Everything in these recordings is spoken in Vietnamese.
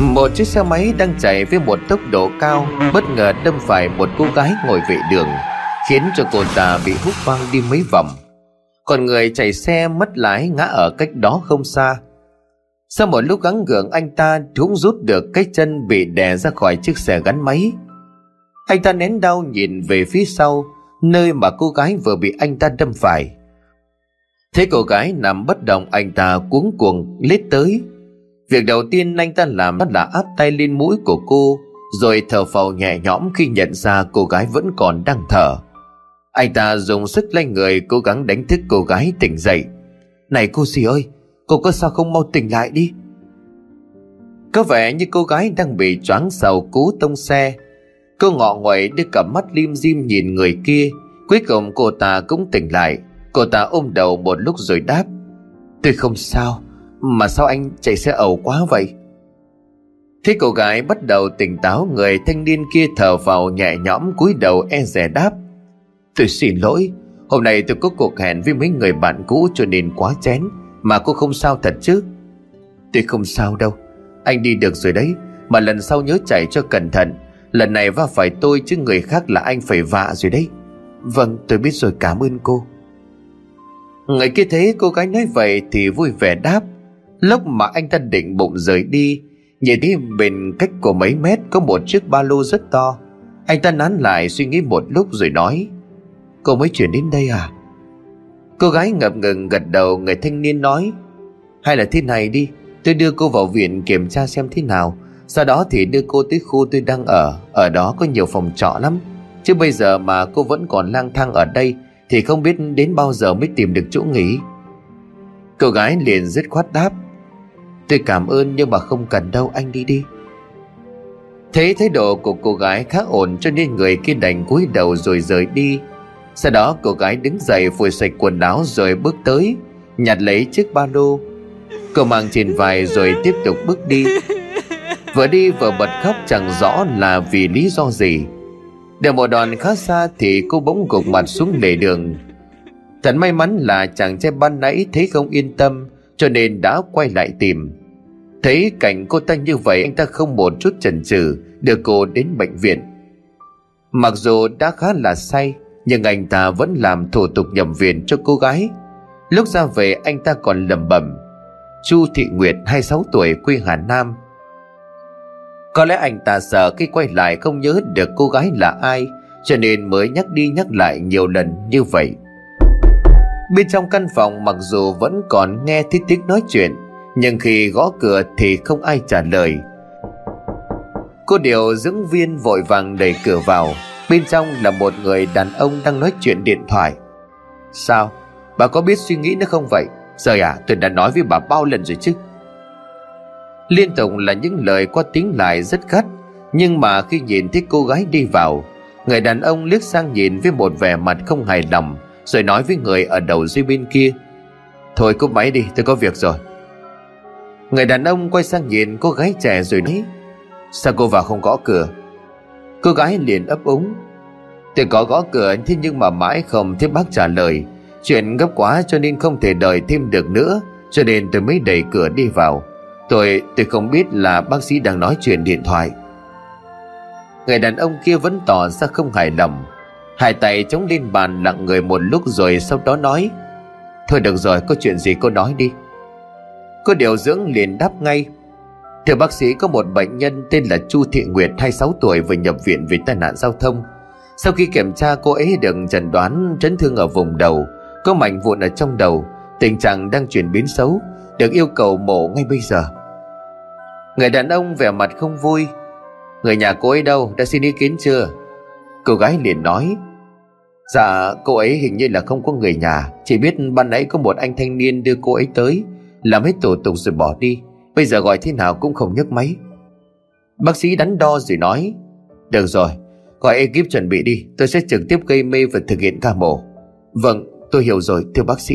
Một chiếc xe máy đang chạy với một tốc độ cao, Bất ngờ đâm phải một cô gái ngồi vệ đường, Khiến cho cô ta bị hút văng đi mấy vòng. Còn người chạy xe mất lái ngã ở cách đó không xa. Sau một lúc gắng gượng, anh ta cũng rút được cái chân bị đè ra khỏi chiếc xe gắn máy. Anh ta nén đau nhìn về phía sau, Nơi mà cô gái vừa bị anh ta đâm phải. Thấy cô gái nằm bất động, anh ta cuống cuồng lết tới. Việc đầu tiên anh ta làm là áp tay lên mũi của cô, Rồi thở phào nhẹ nhõm khi nhận ra cô gái vẫn còn đang thở. Anh ta dùng sức lay người, cố gắng đánh thức cô gái tỉnh dậy. Này cô gì ơi, Cô có sao không mau tỉnh lại đi? Có vẻ như cô gái đang bị choáng sau cú tông xe. Cô ngọ nguậy đưa cặp mắt lim dim nhìn người kia. Cuối cùng cô ta cũng tỉnh lại. Cô ta ôm đầu một lúc rồi đáp, Tôi không sao. Mà sao anh chạy xe ẩu quá vậy? Thế cô gái bắt đầu tỉnh táo, Người thanh niên kia thở vào nhẹ nhõm, cúi đầu e rè đáp. Tôi xin lỗi, Hôm nay tôi có cuộc hẹn với mấy người bạn cũ cho nên quá chén, Mà cô không sao thật chứ? Tôi không sao đâu, Anh đi được rồi đấy, Mà lần sau nhớ chạy cho cẩn thận. Lần này va phải tôi chứ người khác là anh phải vạ rồi đấy. Vâng tôi biết rồi, cảm ơn cô. Người kia thấy cô gái nói vậy thì vui vẻ đáp. Lúc mà anh ta định bụng rời đi, Nhìn thấy bên cách của mấy mét có một chiếc ba lô rất to. Anh ta nán lại suy nghĩ một lúc rồi nói, Cô mới chuyển đến đây à? Cô gái ngập ngừng gật đầu, người thanh niên nói, Hay là thế này đi, Tôi đưa cô vào viện kiểm tra xem thế nào. Sau đó thì đưa cô tới khu tôi đang ở Ở đó có nhiều phòng trọ lắm. Chứ bây giờ mà cô vẫn còn lang thang ở đây, Thì không biết đến bao giờ mới tìm được chỗ nghỉ. Cô gái liền dứt khoát đáp Tôi cảm ơn nhưng mà không cần đâu, anh đi đi. Thấy thái độ của cô gái khá ổn cho nên người kia đành cúi đầu rồi rời đi. Sau đó cô gái đứng dậy phủi sạch quần áo rồi bước tới, Nhặt lấy chiếc ba lô. Cô mang trên vai rồi tiếp tục bước đi. Vừa đi vừa bật khóc chẳng rõ là vì lý do gì. Để một đoạn khá xa thì cô bỗng gục mặt xuống lề đường. Thật may mắn là chàng trai ban nãy thấy không yên tâm, Cho nên đã quay lại tìm. Thấy cảnh cô ta như vậy, anh ta không một chút chần chừ, Đưa cô đến bệnh viện. Mặc dù đã khá là say, Nhưng anh ta vẫn làm thủ tục nhập viện cho cô gái. Lúc ra về, anh ta còn lẩm bẩm, Chu Thị Nguyệt 26 tuổi, quê Hà Nam. Có lẽ anh ta sợ khi quay lại không nhớ được cô gái là ai, Cho nên mới nhắc đi nhắc lại nhiều lần như vậy. Bên trong căn phòng mặc dù vẫn còn nghe thấy tiếng nói chuyện nhưng khi gõ cửa thì không ai trả lời. Cô điều dưỡng viên vội vàng đẩy cửa vào. Bên trong là một người đàn ông đang nói chuyện điện thoại. Sao? Bà có biết suy nghĩ nữa không vậy? giờ à, tôi đã nói với bà bao lần rồi chứ. Liên tục là những lời có tiếng lại rất gắt Nhưng mà khi nhìn thấy cô gái đi vào Người đàn ông liếc sang nhìn với một vẻ mặt không hài lòng Rồi nói với người ở đầu dây bên kia Thôi cúp máy đi tôi có việc rồi. Người đàn ông quay sang nhìn cô gái trẻ rồi nói Sao cô vào không gõ cửa? Cô gái liền ấp úng Tôi có gõ cửa thế nhưng mà mãi không thấy bác trả lời. Chuyện gấp quá cho nên không thể đợi thêm được nữa Cho nên tôi mới đẩy cửa đi vào. Tôi, tôi không biết là bác sĩ đang nói chuyện điện thoại. Người đàn ông kia vẫn tỏ ra không hài lòng. Hai tay chống lên bàn lặng người một lúc rồi sau đó nói Thôi được rồi, có chuyện gì cô nói đi. Cô điều dưỡng liền đáp ngay. Thưa bác sĩ, có một bệnh nhân tên là Chu Thị Nguyệt 26 tuổi, vừa nhập viện vì tai nạn giao thông. Sau khi kiểm tra, cô ấy được chẩn đoán chấn thương ở vùng đầu, Có mảnh vụn ở trong đầu. Tình trạng đang chuyển biến xấu, Được yêu cầu mổ ngay bây giờ. Người đàn ông vẻ mặt không vui. Người nhà cô ấy đâu, đã xin ý kiến chưa? Cô gái liền nói. Dạ cô ấy hình như là không có người nhà, Chỉ biết ban nãy có một anh thanh niên đưa cô ấy tới. Làm hết thủ tục rồi bỏ đi. Bây giờ gọi thế nào cũng không nhấc máy. Bác sĩ đắn đo rồi nói, Được rồi, Gọi ekip chuẩn bị đi. Tôi sẽ trực tiếp gây mê và thực hiện ca mổ. Vâng tôi hiểu rồi, thưa bác sĩ.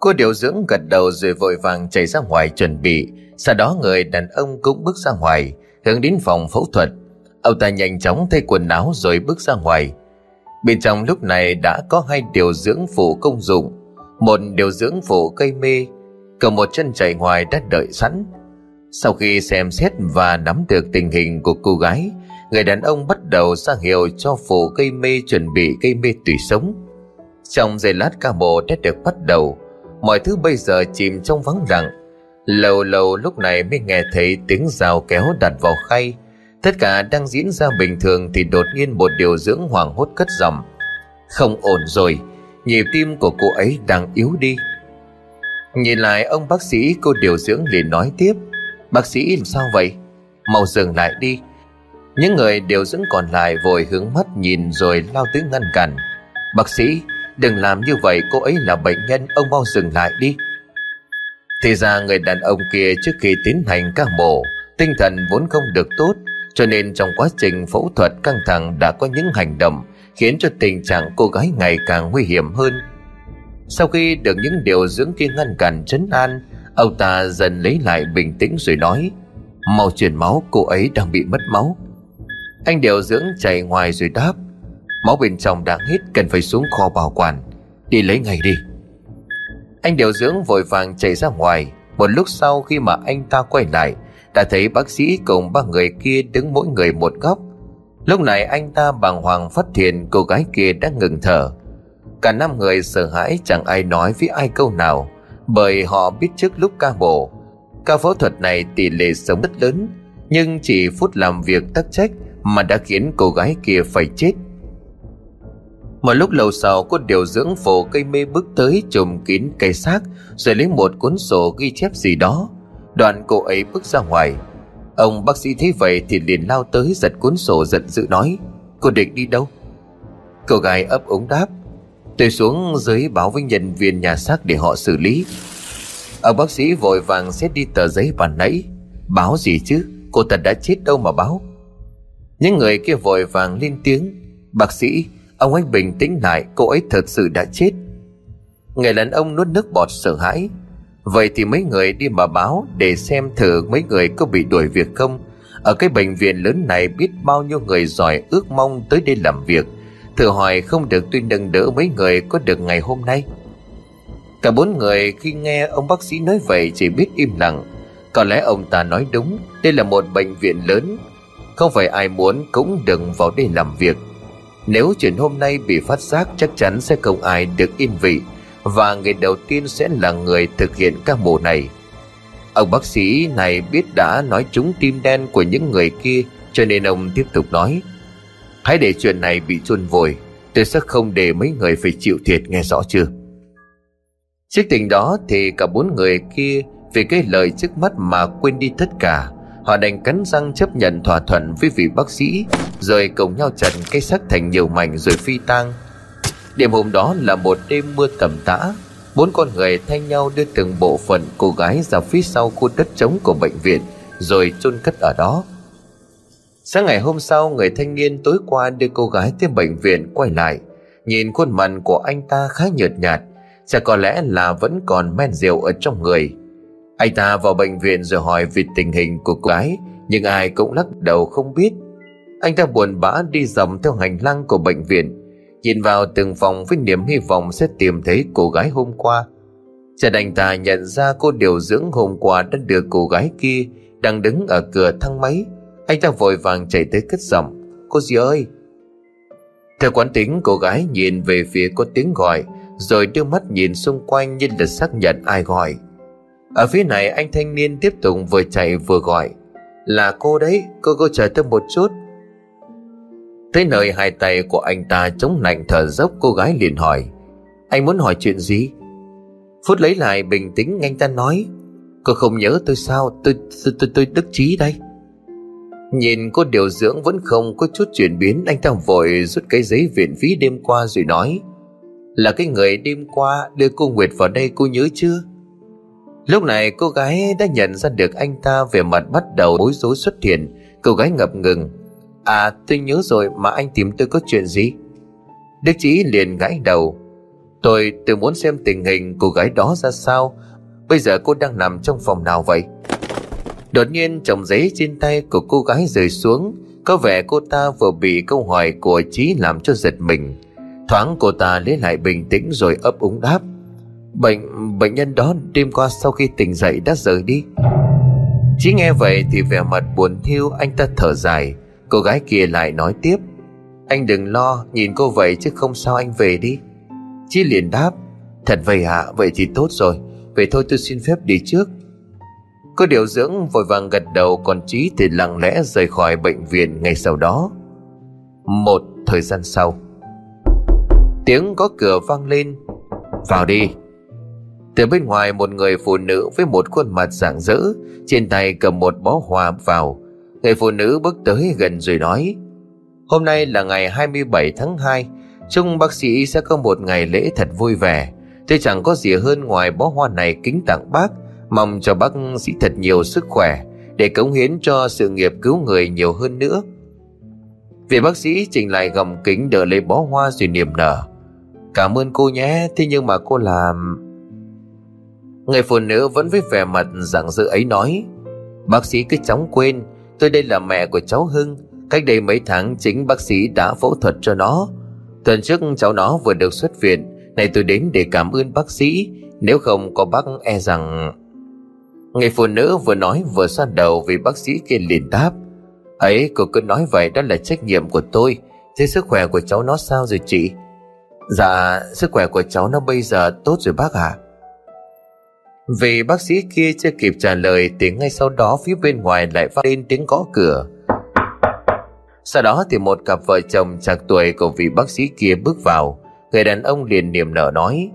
Cô điều dưỡng gật đầu rồi vội vàng chạy ra ngoài chuẩn bị. Sau đó người đàn ông cũng bước ra ngoài, Hướng đến phòng phẫu thuật. Ông ta nhanh chóng thay quần áo rồi bước ra ngoài. Bên trong lúc này đã có hai điều dưỡng phụ công dụng. Một điều dưỡng phụ cây mê Cầm một chân chạy ngoài đã đợi sẵn. Sau khi xem xét và nắm được tình hình của cô gái Người đàn ông bắt đầu ra hiệu cho phụ cây mê chuẩn bị cây mê tùy sống. Trong giây lát ca mổ đã được bắt đầu Mọi thứ bây giờ chìm trong vắng lặng. Lâu lâu lúc này mới nghe thấy tiếng rào kéo đặt vào khay. Tất cả đang diễn ra bình thường thì đột nhiên một điều dưỡng hoàng hốt cất giọng. Không ổn rồi, nhịp tim của cô ấy đang yếu đi. Nhìn lại ông bác sĩ cô điều dưỡng liền nói tiếp Bác sĩ làm sao vậy? Mau dừng lại đi. Những người điều dưỡng còn lại vội hướng mắt nhìn rồi lao tới ngăn cản. Bác sĩ, đừng làm như vậy cô ấy là bệnh nhân Ông mau dừng lại đi. Thì ra người đàn ông kia trước khi tiến hành ca mổ Tinh thần vốn không được tốt Cho nên trong quá trình phẫu thuật căng thẳng đã có những hành động. Khiến cho tình trạng cô gái ngày càng nguy hiểm hơn. Sau khi được những điều dưỡng kia ngăn cản chấn an, Ông ta dần lấy lại bình tĩnh rồi nói, Mau chuyển máu, cô ấy đang bị mất máu. Anh điều dưỡng chạy ngoài rồi đáp, Máu bên trong đang hết, cần phải xuống kho bảo quản. Đi lấy ngay đi. Anh điều dưỡng vội vàng chạy ra ngoài. Một lúc sau khi mà anh ta quay lại, Đã thấy bác sĩ cùng ba người kia đứng mỗi người một góc. Lúc này anh ta bàng hoàng phát hiện cô gái kia đã ngừng thở. Cả năm người sợ hãi chẳng ai nói với ai câu nào, bởi họ biết trước lúc ca mổ, ca phẫu thuật này tỷ lệ sống rất lớn, nhưng chỉ phút làm việc tắc trách mà đã khiến cô gái kia phải chết. Một lúc lâu sau, có điều dưỡng phổ cây mê bước tới trùm kín cây xác, rồi lấy một cuốn sổ ghi chép gì đó. Đoạn cô ấy bước ra ngoài ông bác sĩ thấy vậy thì liền lao tới giật cuốn sổ giận dữ nói, cô định đi đâu? Cô gái ấp ống đáp, Tôi xuống dưới báo với nhân viên nhà xác để họ xử lý. Ông bác sĩ vội vàng xét đi tờ giấy bàn nãy, Báo gì chứ? Cô ta đã chết đâu mà báo. Những người kia vội vàng lên tiếng, Bác sĩ, Ông ấy bình tĩnh lại, Cô ấy thật sự đã chết. Người đàn ông nuốt nước bọt sợ hãi Vậy thì mấy người đi mà báo Để xem thử mấy người có bị đuổi việc không? Ở cái bệnh viện lớn này Biết bao nhiêu người giỏi ước mong tới đây làm việc. Thử hỏi không được tuy nâng đỡ mấy người có được ngày hôm nay. Cả bốn người khi nghe ông bác sĩ nói vậy chỉ biết im lặng. Có lẽ ông ta nói đúng, Đây là một bệnh viện lớn. Không phải ai muốn cũng đừng vào đây làm việc. Nếu chuyện hôm nay bị phát giác chắc chắn sẽ không ai được yên vị. Và người đầu tiên sẽ là người thực hiện ca mổ này. Ông bác sĩ này biết đã nói trúng tim đen của những người kia, Cho nên ông tiếp tục nói, Hãy để chuyện này bị chôn vùi, Tôi sẽ không để mấy người phải chịu thiệt nghe rõ chưa? Trước tình đó thì cả bốn người kia, Vì cái lời trước mắt mà quên đi tất cả, Họ đành cắn răng chấp nhận thỏa thuận với vị bác sĩ, Rồi cùng nhau chặt cái xác thành nhiều mảnh rồi phi tang. Đêm hôm đó là một đêm mưa tầm tã. Bốn con người thay nhau đưa từng bộ phận cô gái ra phía sau khu đất trống của bệnh viện, Rồi chôn cất ở đó. Sáng ngày hôm sau, người thanh niên tối qua đưa cô gái tới bệnh viện quay lại. Nhìn khuôn mặt của anh ta khá nhợt nhạt Chắc có lẽ là vẫn còn men rượu ở trong người. Anh ta vào bệnh viện rồi hỏi về tình hình của cô gái, Nhưng ai cũng lắc đầu không biết. Anh ta buồn bã đi dòng theo hành lang của bệnh viện Nhìn vào từng phòng với niềm hy vọng sẽ tìm thấy cô gái hôm qua. Chợt anh ta nhận ra cô điều dưỡng hôm qua đã đưa cô gái kia Đang đứng ở cửa thang máy. Anh ta vội vàng chạy tới cất giọng, Cô gì ơi! Theo quán tính, cô gái nhìn về phía có tiếng gọi, Rồi đưa mắt nhìn xung quanh như là xác nhận ai gọi. Ở phía này, anh thanh niên tiếp tục vừa chạy vừa gọi, Là cô đấy, Cô cô chờ tôi một chút. Tới nơi hai tay của anh ta chống nạnh thở dốc cô gái liền hỏi Anh muốn hỏi chuyện gì? Phút lấy lại bình tĩnh anh ta nói Cô không nhớ tôi sao? Tôi tôi tôi, tôi đức trí đây. Nhìn cô điều dưỡng vẫn không có chút chuyển biến Anh ta vội rút cái giấy viện phí đêm qua rồi nói Là cái người đêm qua đưa cô Nguyệt vào đây cô nhớ chưa? Lúc này cô gái đã nhận ra được anh ta về mặt bắt đầu bối rối xuất hiện. Cô gái ngập ngừng À tôi nhớ rồi mà anh tìm tôi có chuyện gì? Đức Chí liền gãi đầu. Tôi tôi muốn xem tình hình cô gái đó ra sao. Bây giờ cô đang nằm trong phòng nào vậy? Đột nhiên, chồng giấy trên tay của cô gái rơi xuống. Có vẻ cô ta vừa bị câu hỏi của Chí làm cho giật mình. Thoáng cô ta lấy lại bình tĩnh rồi ấp úng đáp. Bệnh bệnh nhân đó đêm qua sau khi tỉnh dậy đã rời đi. Chí nghe vậy thì vẻ mặt buồn thiêu, anh ta thở dài. Cô gái kia lại nói tiếp, Anh đừng lo, Nhìn cô vậy chứ không sao anh về đi. Chi liền đáp, Thật vậy hả vậy thì tốt rồi Vậy thôi tôi xin phép đi trước. Cô điều dưỡng vội vàng gật đầu, Còn Chí thì lặng lẽ rời khỏi bệnh viện ngay sau đó. Một thời gian sau, Tiếng có cửa vang lên, Vào đi. Từ bên ngoài, một người phụ nữ với một khuôn mặt rạng rỡ, Trên tay cầm một bó hoa vào Người phụ nữ bước tới gần rồi nói, Hôm nay là ngày 27 tháng 2 Chúc bác sĩ sẽ có một ngày lễ thật vui vẻ. Tôi chẳng có gì hơn ngoài bó hoa này kính tặng bác, Mong cho bác sĩ thật nhiều sức khỏe, Để cống hiến cho sự nghiệp cứu người nhiều hơn nữa. Vị bác sĩ trình lại gầm kính đỡ lấy bó hoa rồi niềm nở, Cảm ơn cô nhé, Thế nhưng mà cô làm. Người phụ nữ vẫn với vẻ mặt rạng dữ ấy nói, Bác sĩ cứ chóng quên Tôi đây là mẹ của cháu Hưng. Cách đây mấy tháng, chính bác sĩ đã phẫu thuật cho nó. Tuần trước, cháu nó vừa được xuất viện. Này tôi đến để cảm ơn bác sĩ. Nếu không, có bác e rằng Người phụ nữ vừa nói vừa xoa đầu vì bác sĩ kia liền đáp. Ấy, cô cứ nói vậy, đó là trách nhiệm của tôi. Thế sức khỏe của cháu nó sao rồi chị? Dạ sức khỏe của cháu nó bây giờ tốt rồi bác ạ. à? Vì bác sĩ kia chưa kịp trả lời Thì ngay sau đó phía bên ngoài lại phát lên tiếng gõ cửa. Sau đó thì một cặp vợ chồng chạc tuổi của vị bác sĩ kia bước vào. Người đàn ông liền niềm nở nói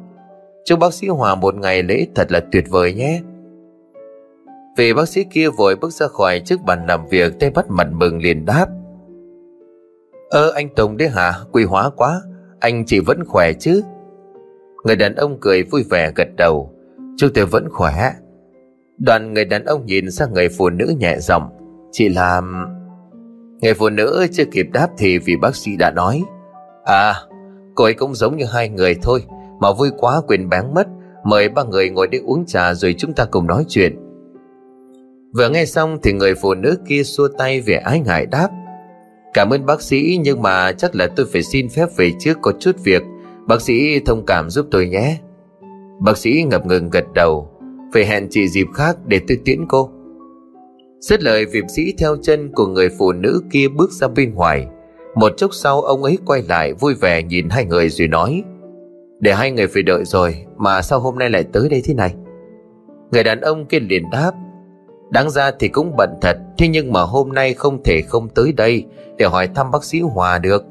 Chúc bác sĩ Hòa, một ngày lễ thật là tuyệt vời nhé. Vị bác sĩ kia vội bước ra khỏi trước bàn làm việc, Tay bắt mặt mừng liền đáp, Ơ, anh Tùng đấy hả? Quy hóa quá. Anh chỉ vẫn khỏe chứ? Người đàn ông cười vui vẻ gật đầu. Chúng tôi vẫn khỏe. Đoàn người đàn ông nhìn sang người phụ nữ nhẹ giọng. Chỉ là Người phụ nữ chưa kịp đáp thì vì bác sĩ đã nói. À cô ấy cũng giống như hai người thôi, Mà vui quá quyền bán mất. Mời ba người ngồi đi uống trà rồi chúng ta cùng nói chuyện. Vừa nghe xong thì người phụ nữ kia xua tay về ái ngại đáp. Cảm ơn bác sĩ, nhưng mà chắc là tôi phải xin phép về trước có chút việc. Bác sĩ thông cảm giúp tôi nhé. Bác sĩ ngập ngừng gật đầu, Phải hẹn chị dịp khác để tôi tiễn cô. Dứt lời vị sĩ theo chân của người phụ nữ kia bước ra bên ngoài, Một chốc sau ông ấy quay lại vui vẻ nhìn hai người rồi nói, Để hai người phải đợi rồi, Mà sao hôm nay lại tới đây thế này? Người đàn ông kia liền đáp, Đáng ra thì cũng bận thật, Thế nhưng mà hôm nay không thể không tới đây Để hỏi thăm bác sĩ Hòa được.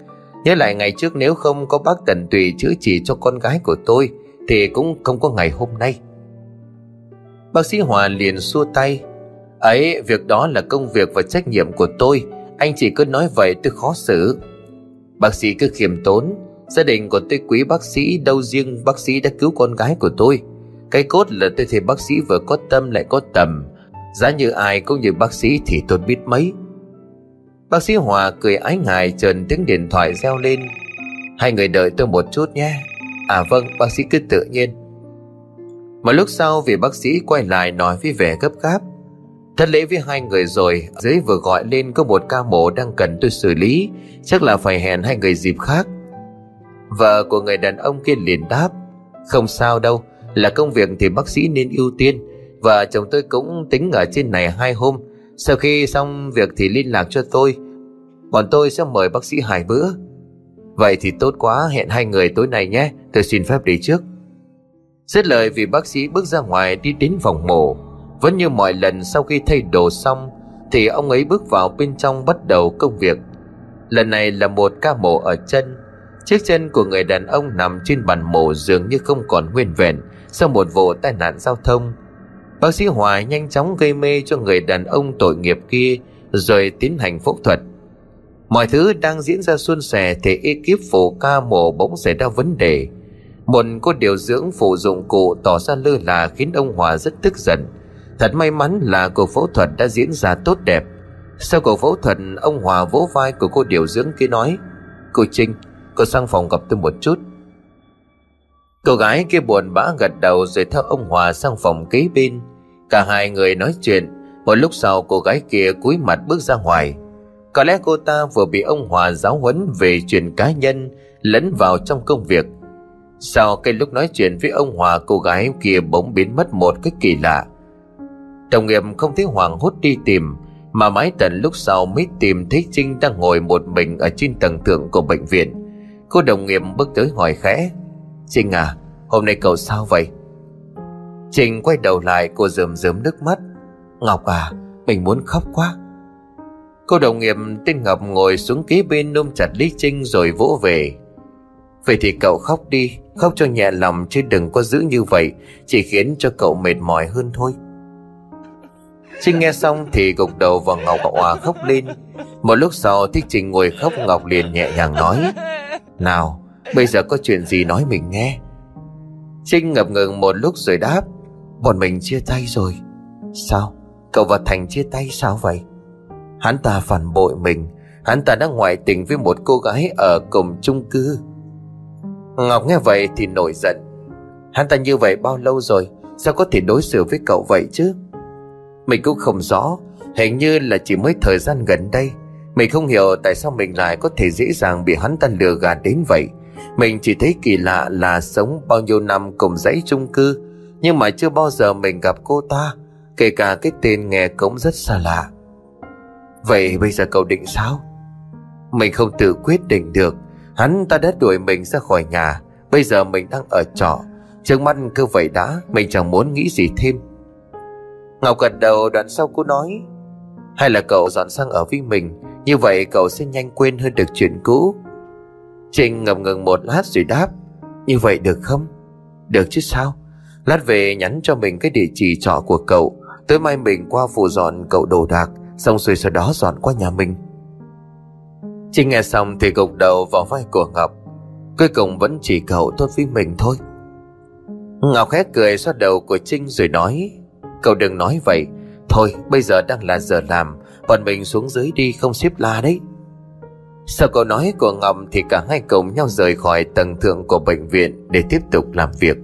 Nhớ lại ngày trước nếu không có bác tận tụy chữa trị cho con gái của tôi thì cũng không có ngày hôm nay. Bác sĩ Hòa liền xua tay. Ấy, việc đó là công việc và trách nhiệm của tôi. Anh chỉ cứ nói vậy tôi khó xử. Bác sĩ cứ khiêm tốn. Gia đình của tôi quý bác sĩ, đâu riêng bác sĩ đã cứu con gái của tôi. Cái cốt là tôi thấy bác sĩ vừa có tâm lại có tầm. Giá như ai cũng như bác sĩ thì tôi biết mấy. Bác sĩ Hòa cười ái ngại trần tiếng điện thoại reo lên. Hai người đợi tôi một chút nhé. À vâng bác sĩ cứ tự nhiên. Một lúc sau, vị bác sĩ quay lại nói với vẻ gấp gáp. Thật lễ với hai người rồi, Dưới vừa gọi lên có một ca mổ đang cần tôi xử lý. Chắc là phải hẹn hai người dịp khác. Vợ của người đàn ông kia liền đáp. Không sao đâu, Là công việc thì bác sĩ nên ưu tiên. Và chồng tôi cũng tính ở trên này hai hôm. Sau khi xong việc thì liên lạc cho tôi. Bọn tôi sẽ mời bác sĩ hai bữa. Vậy thì tốt quá, hẹn hai người tối nay nhé. Tôi xin phép đi trước. Xét lời vì bác sĩ bước ra ngoài đi đến phòng mổ, Vẫn như mọi lần sau khi thay đồ xong, Thì ông ấy bước vào bên trong bắt đầu công việc. Lần này là một ca mổ ở chân. Chiếc chân của người đàn ông nằm trên bàn mổ dường như không còn nguyên vẹn Sau một vụ tai nạn giao thông. Bác sĩ Hòa nhanh chóng gây mê cho người đàn ông tội nghiệp kia, Rồi tiến hành phẫu thuật. Mọi thứ đang diễn ra suôn sẻ thì ekip phụ ca mổ bỗng xảy ra vấn đề. Một cô điều dưỡng phụ dụng cụ tỏ ra lơ là khiến ông Hòa rất tức giận. Thật may mắn là cuộc phẫu thuật đã diễn ra tốt đẹp. Sau cuộc phẫu thuật, ông Hòa vỗ vai của cô điều dưỡng kia nói Cô Trinh, cô sang phòng gặp tôi một chút. Cô gái kia buồn bã gật đầu rồi theo ông Hòa sang phòng kế bên. Cả hai người nói chuyện. Một lúc sau cô gái kia cúi mặt bước ra ngoài. Có lẽ cô ta vừa bị ông Hòa giáo huấn về chuyện cá nhân lẫn vào trong công việc. Sau cái lúc nói chuyện với ông Hòa, cô gái kia bỗng biến mất một cách kỳ lạ. Đồng nghiệp không thấy Hoàng hốt đi tìm, Mà mãi tận lúc sau mới tìm thấy Trinh đang ngồi một mình Ở trên tầng thượng của bệnh viện. Cô đồng nghiệp bước tới hỏi khẽ, Trinh à hôm nay cậu sao vậy? Trinh quay đầu lại, cô rơm rớm nước mắt. Ngọc à mình muốn khóc quá. Cô đồng nghiệp tên Ngọc ngồi xuống kế bên ôm chặt Lý Trinh rồi vỗ về. Vậy thì cậu khóc đi, Khóc cho nhẹ lòng chứ đừng có giữ như vậy, Chỉ khiến cho cậu mệt mỏi hơn thôi. Trinh nghe xong thì gục đầu vào Ngọc Hòa khóc lên. Một lúc sau, thích Trinh ngồi khóc Ngọc liền nhẹ nhàng nói, Nào, bây giờ có chuyện gì nói mình nghe. Trinh ngập ngừng một lúc rồi đáp, Bọn mình chia tay rồi. Sao? Cậu và Thành chia tay sao vậy? Hắn ta phản bội mình. Hắn ta đã ngoại tình với một cô gái Ở cùng chung cư. Ngọc nghe vậy thì nổi giận. Hắn ta như vậy bao lâu rồi? Sao có thể đối xử với cậu vậy chứ? Mình cũng không rõ. Hình như là chỉ mới thời gian gần đây. Mình không hiểu tại sao mình lại có thể dễ dàng bị hắn ta lừa gạt đến vậy. Mình chỉ thấy kỳ lạ là sống bao nhiêu năm cùng dãy chung cư, Nhưng mà chưa bao giờ mình gặp cô ta, Kể cả cái tên nghe cũng rất xa lạ. Vậy bây giờ cậu định sao? Mình không tự quyết định được. Hắn ta đã đuổi mình ra khỏi nhà. Bây giờ mình đang ở trọ. Trước mắt cứ vậy đã, Mình chẳng muốn nghĩ gì thêm. Ngọc gật đầu đoạn sau cô nói, Hay là cậu dọn sang ở với mình, Như vậy cậu sẽ nhanh quên hơn được chuyện cũ. Trinh ngập ngừng một lát rồi đáp, Như vậy được không? Được chứ sao? Lát về nhắn cho mình cái địa chỉ trọ của cậu. Tối mai mình qua phụ dọn cậu đồ đạc, Xong rồi sau đó dọn qua nhà mình. Trinh nghe xong thì gục đầu vào vai của Ngọc. Cuối cùng vẫn chỉ cậu tốt với mình thôi. Ngọc hét cười xoa đầu của Trinh rồi nói, Cậu đừng nói vậy. Thôi, bây giờ đang là giờ làm, Bọn mình xuống dưới đi, không xếp la đấy. Sau câu nói của Ngọc Thì cả hai cùng nhau rời khỏi tầng thượng của bệnh viện Để tiếp tục làm việc.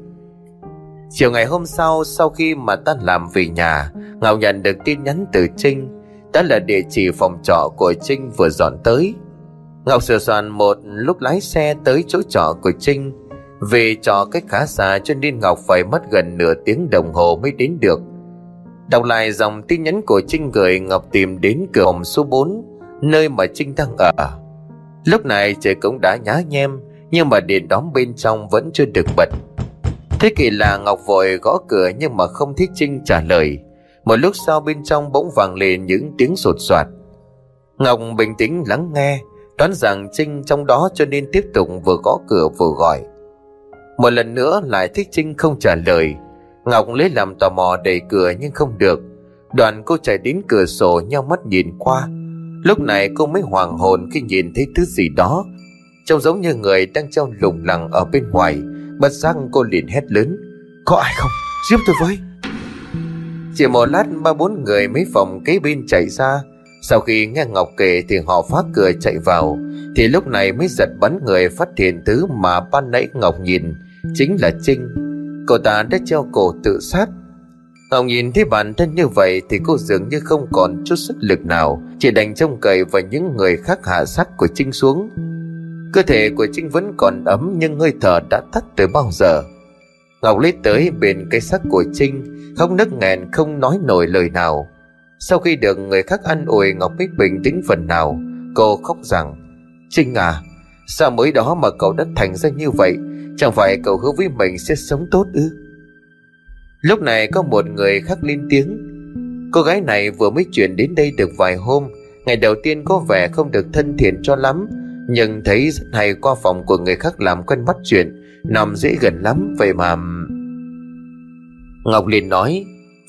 Chiều ngày hôm sau Sau khi mà tan làm về nhà, Ngọc nhận được tin nhắn từ Trinh. Đó là địa chỉ phòng trọ của Trinh vừa dọn tới. Ngọc sửa soạn một lúc lái xe tới chỗ trọ của Trinh. Vì trọ cách khá xa cho nên Ngọc phải mất gần nửa tiếng đồng hồ mới đến được. Đọc lại dòng tin nhắn của Trinh gửi Ngọc tìm đến cửa hồng số 4 Nơi mà Trinh đang ở. Lúc này trời cũng đã nhá nhem, Nhưng mà điện đóm bên trong vẫn chưa được bật. Thế kỳ là Ngọc vội gõ cửa nhưng mà không thấy Trinh trả lời. Một lúc sau bên trong bỗng vang lên những tiếng sột soạt. Ngọc bình tĩnh lắng nghe. Đoán rằng Trinh trong đó cho nên tiếp tục vừa gõ cửa vừa gọi. Một lần nữa lại thích Trinh không trả lời. Ngọc lấy làm tò mò đẩy cửa nhưng không được. Đoàn cô chạy đến cửa sổ nhau mắt nhìn qua. Lúc này cô mới hoàng hồn khi nhìn thấy thứ gì đó. Trông giống như người đang treo lủng lẳng ở bên ngoài. Bất giác cô liền hét lớn. Có ai không? Giúp tôi với. Chỉ một lát, ba bốn người mấy phòng kế bên chạy ra sau khi nghe Ngọc kể thì họ phá cửa chạy vào, Thì lúc này mới giật bắn người phát hiện thứ mà ban nãy Ngọc nhìn, Chính là Trinh. Cô ta đã treo cổ tự sát. Ngọc nhìn thấy bản thân như vậy Thì cô dường như không còn chút sức lực nào, Chỉ đành trông cậy vào những người khác hạ sát của Trinh xuống. Cơ thể của Trinh vẫn còn ấm Nhưng hơi thở đã tắt từ bao giờ. Ngọc lấy tới bên cái xác của Trinh Không nức nghẹn không nói nổi lời nào sau khi được người khác ăn ủi Ngọc Bích bình tĩnh phần nào Cô khóc rằng Trinh à Sao mới đó mà cậu đã thành ra như vậy? Chẳng phải cậu hứa với mình sẽ sống tốt ư? Lúc này có một người khác lên tiếng Cô gái này vừa mới chuyển đến đây được vài hôm Ngày đầu tiên có vẻ không được thân thiện cho lắm Nhưng thấy rất hay qua phòng của người khác làm quen bắt chuyện Nằm dễ gần lắm Vậy mà Ngọc liền nói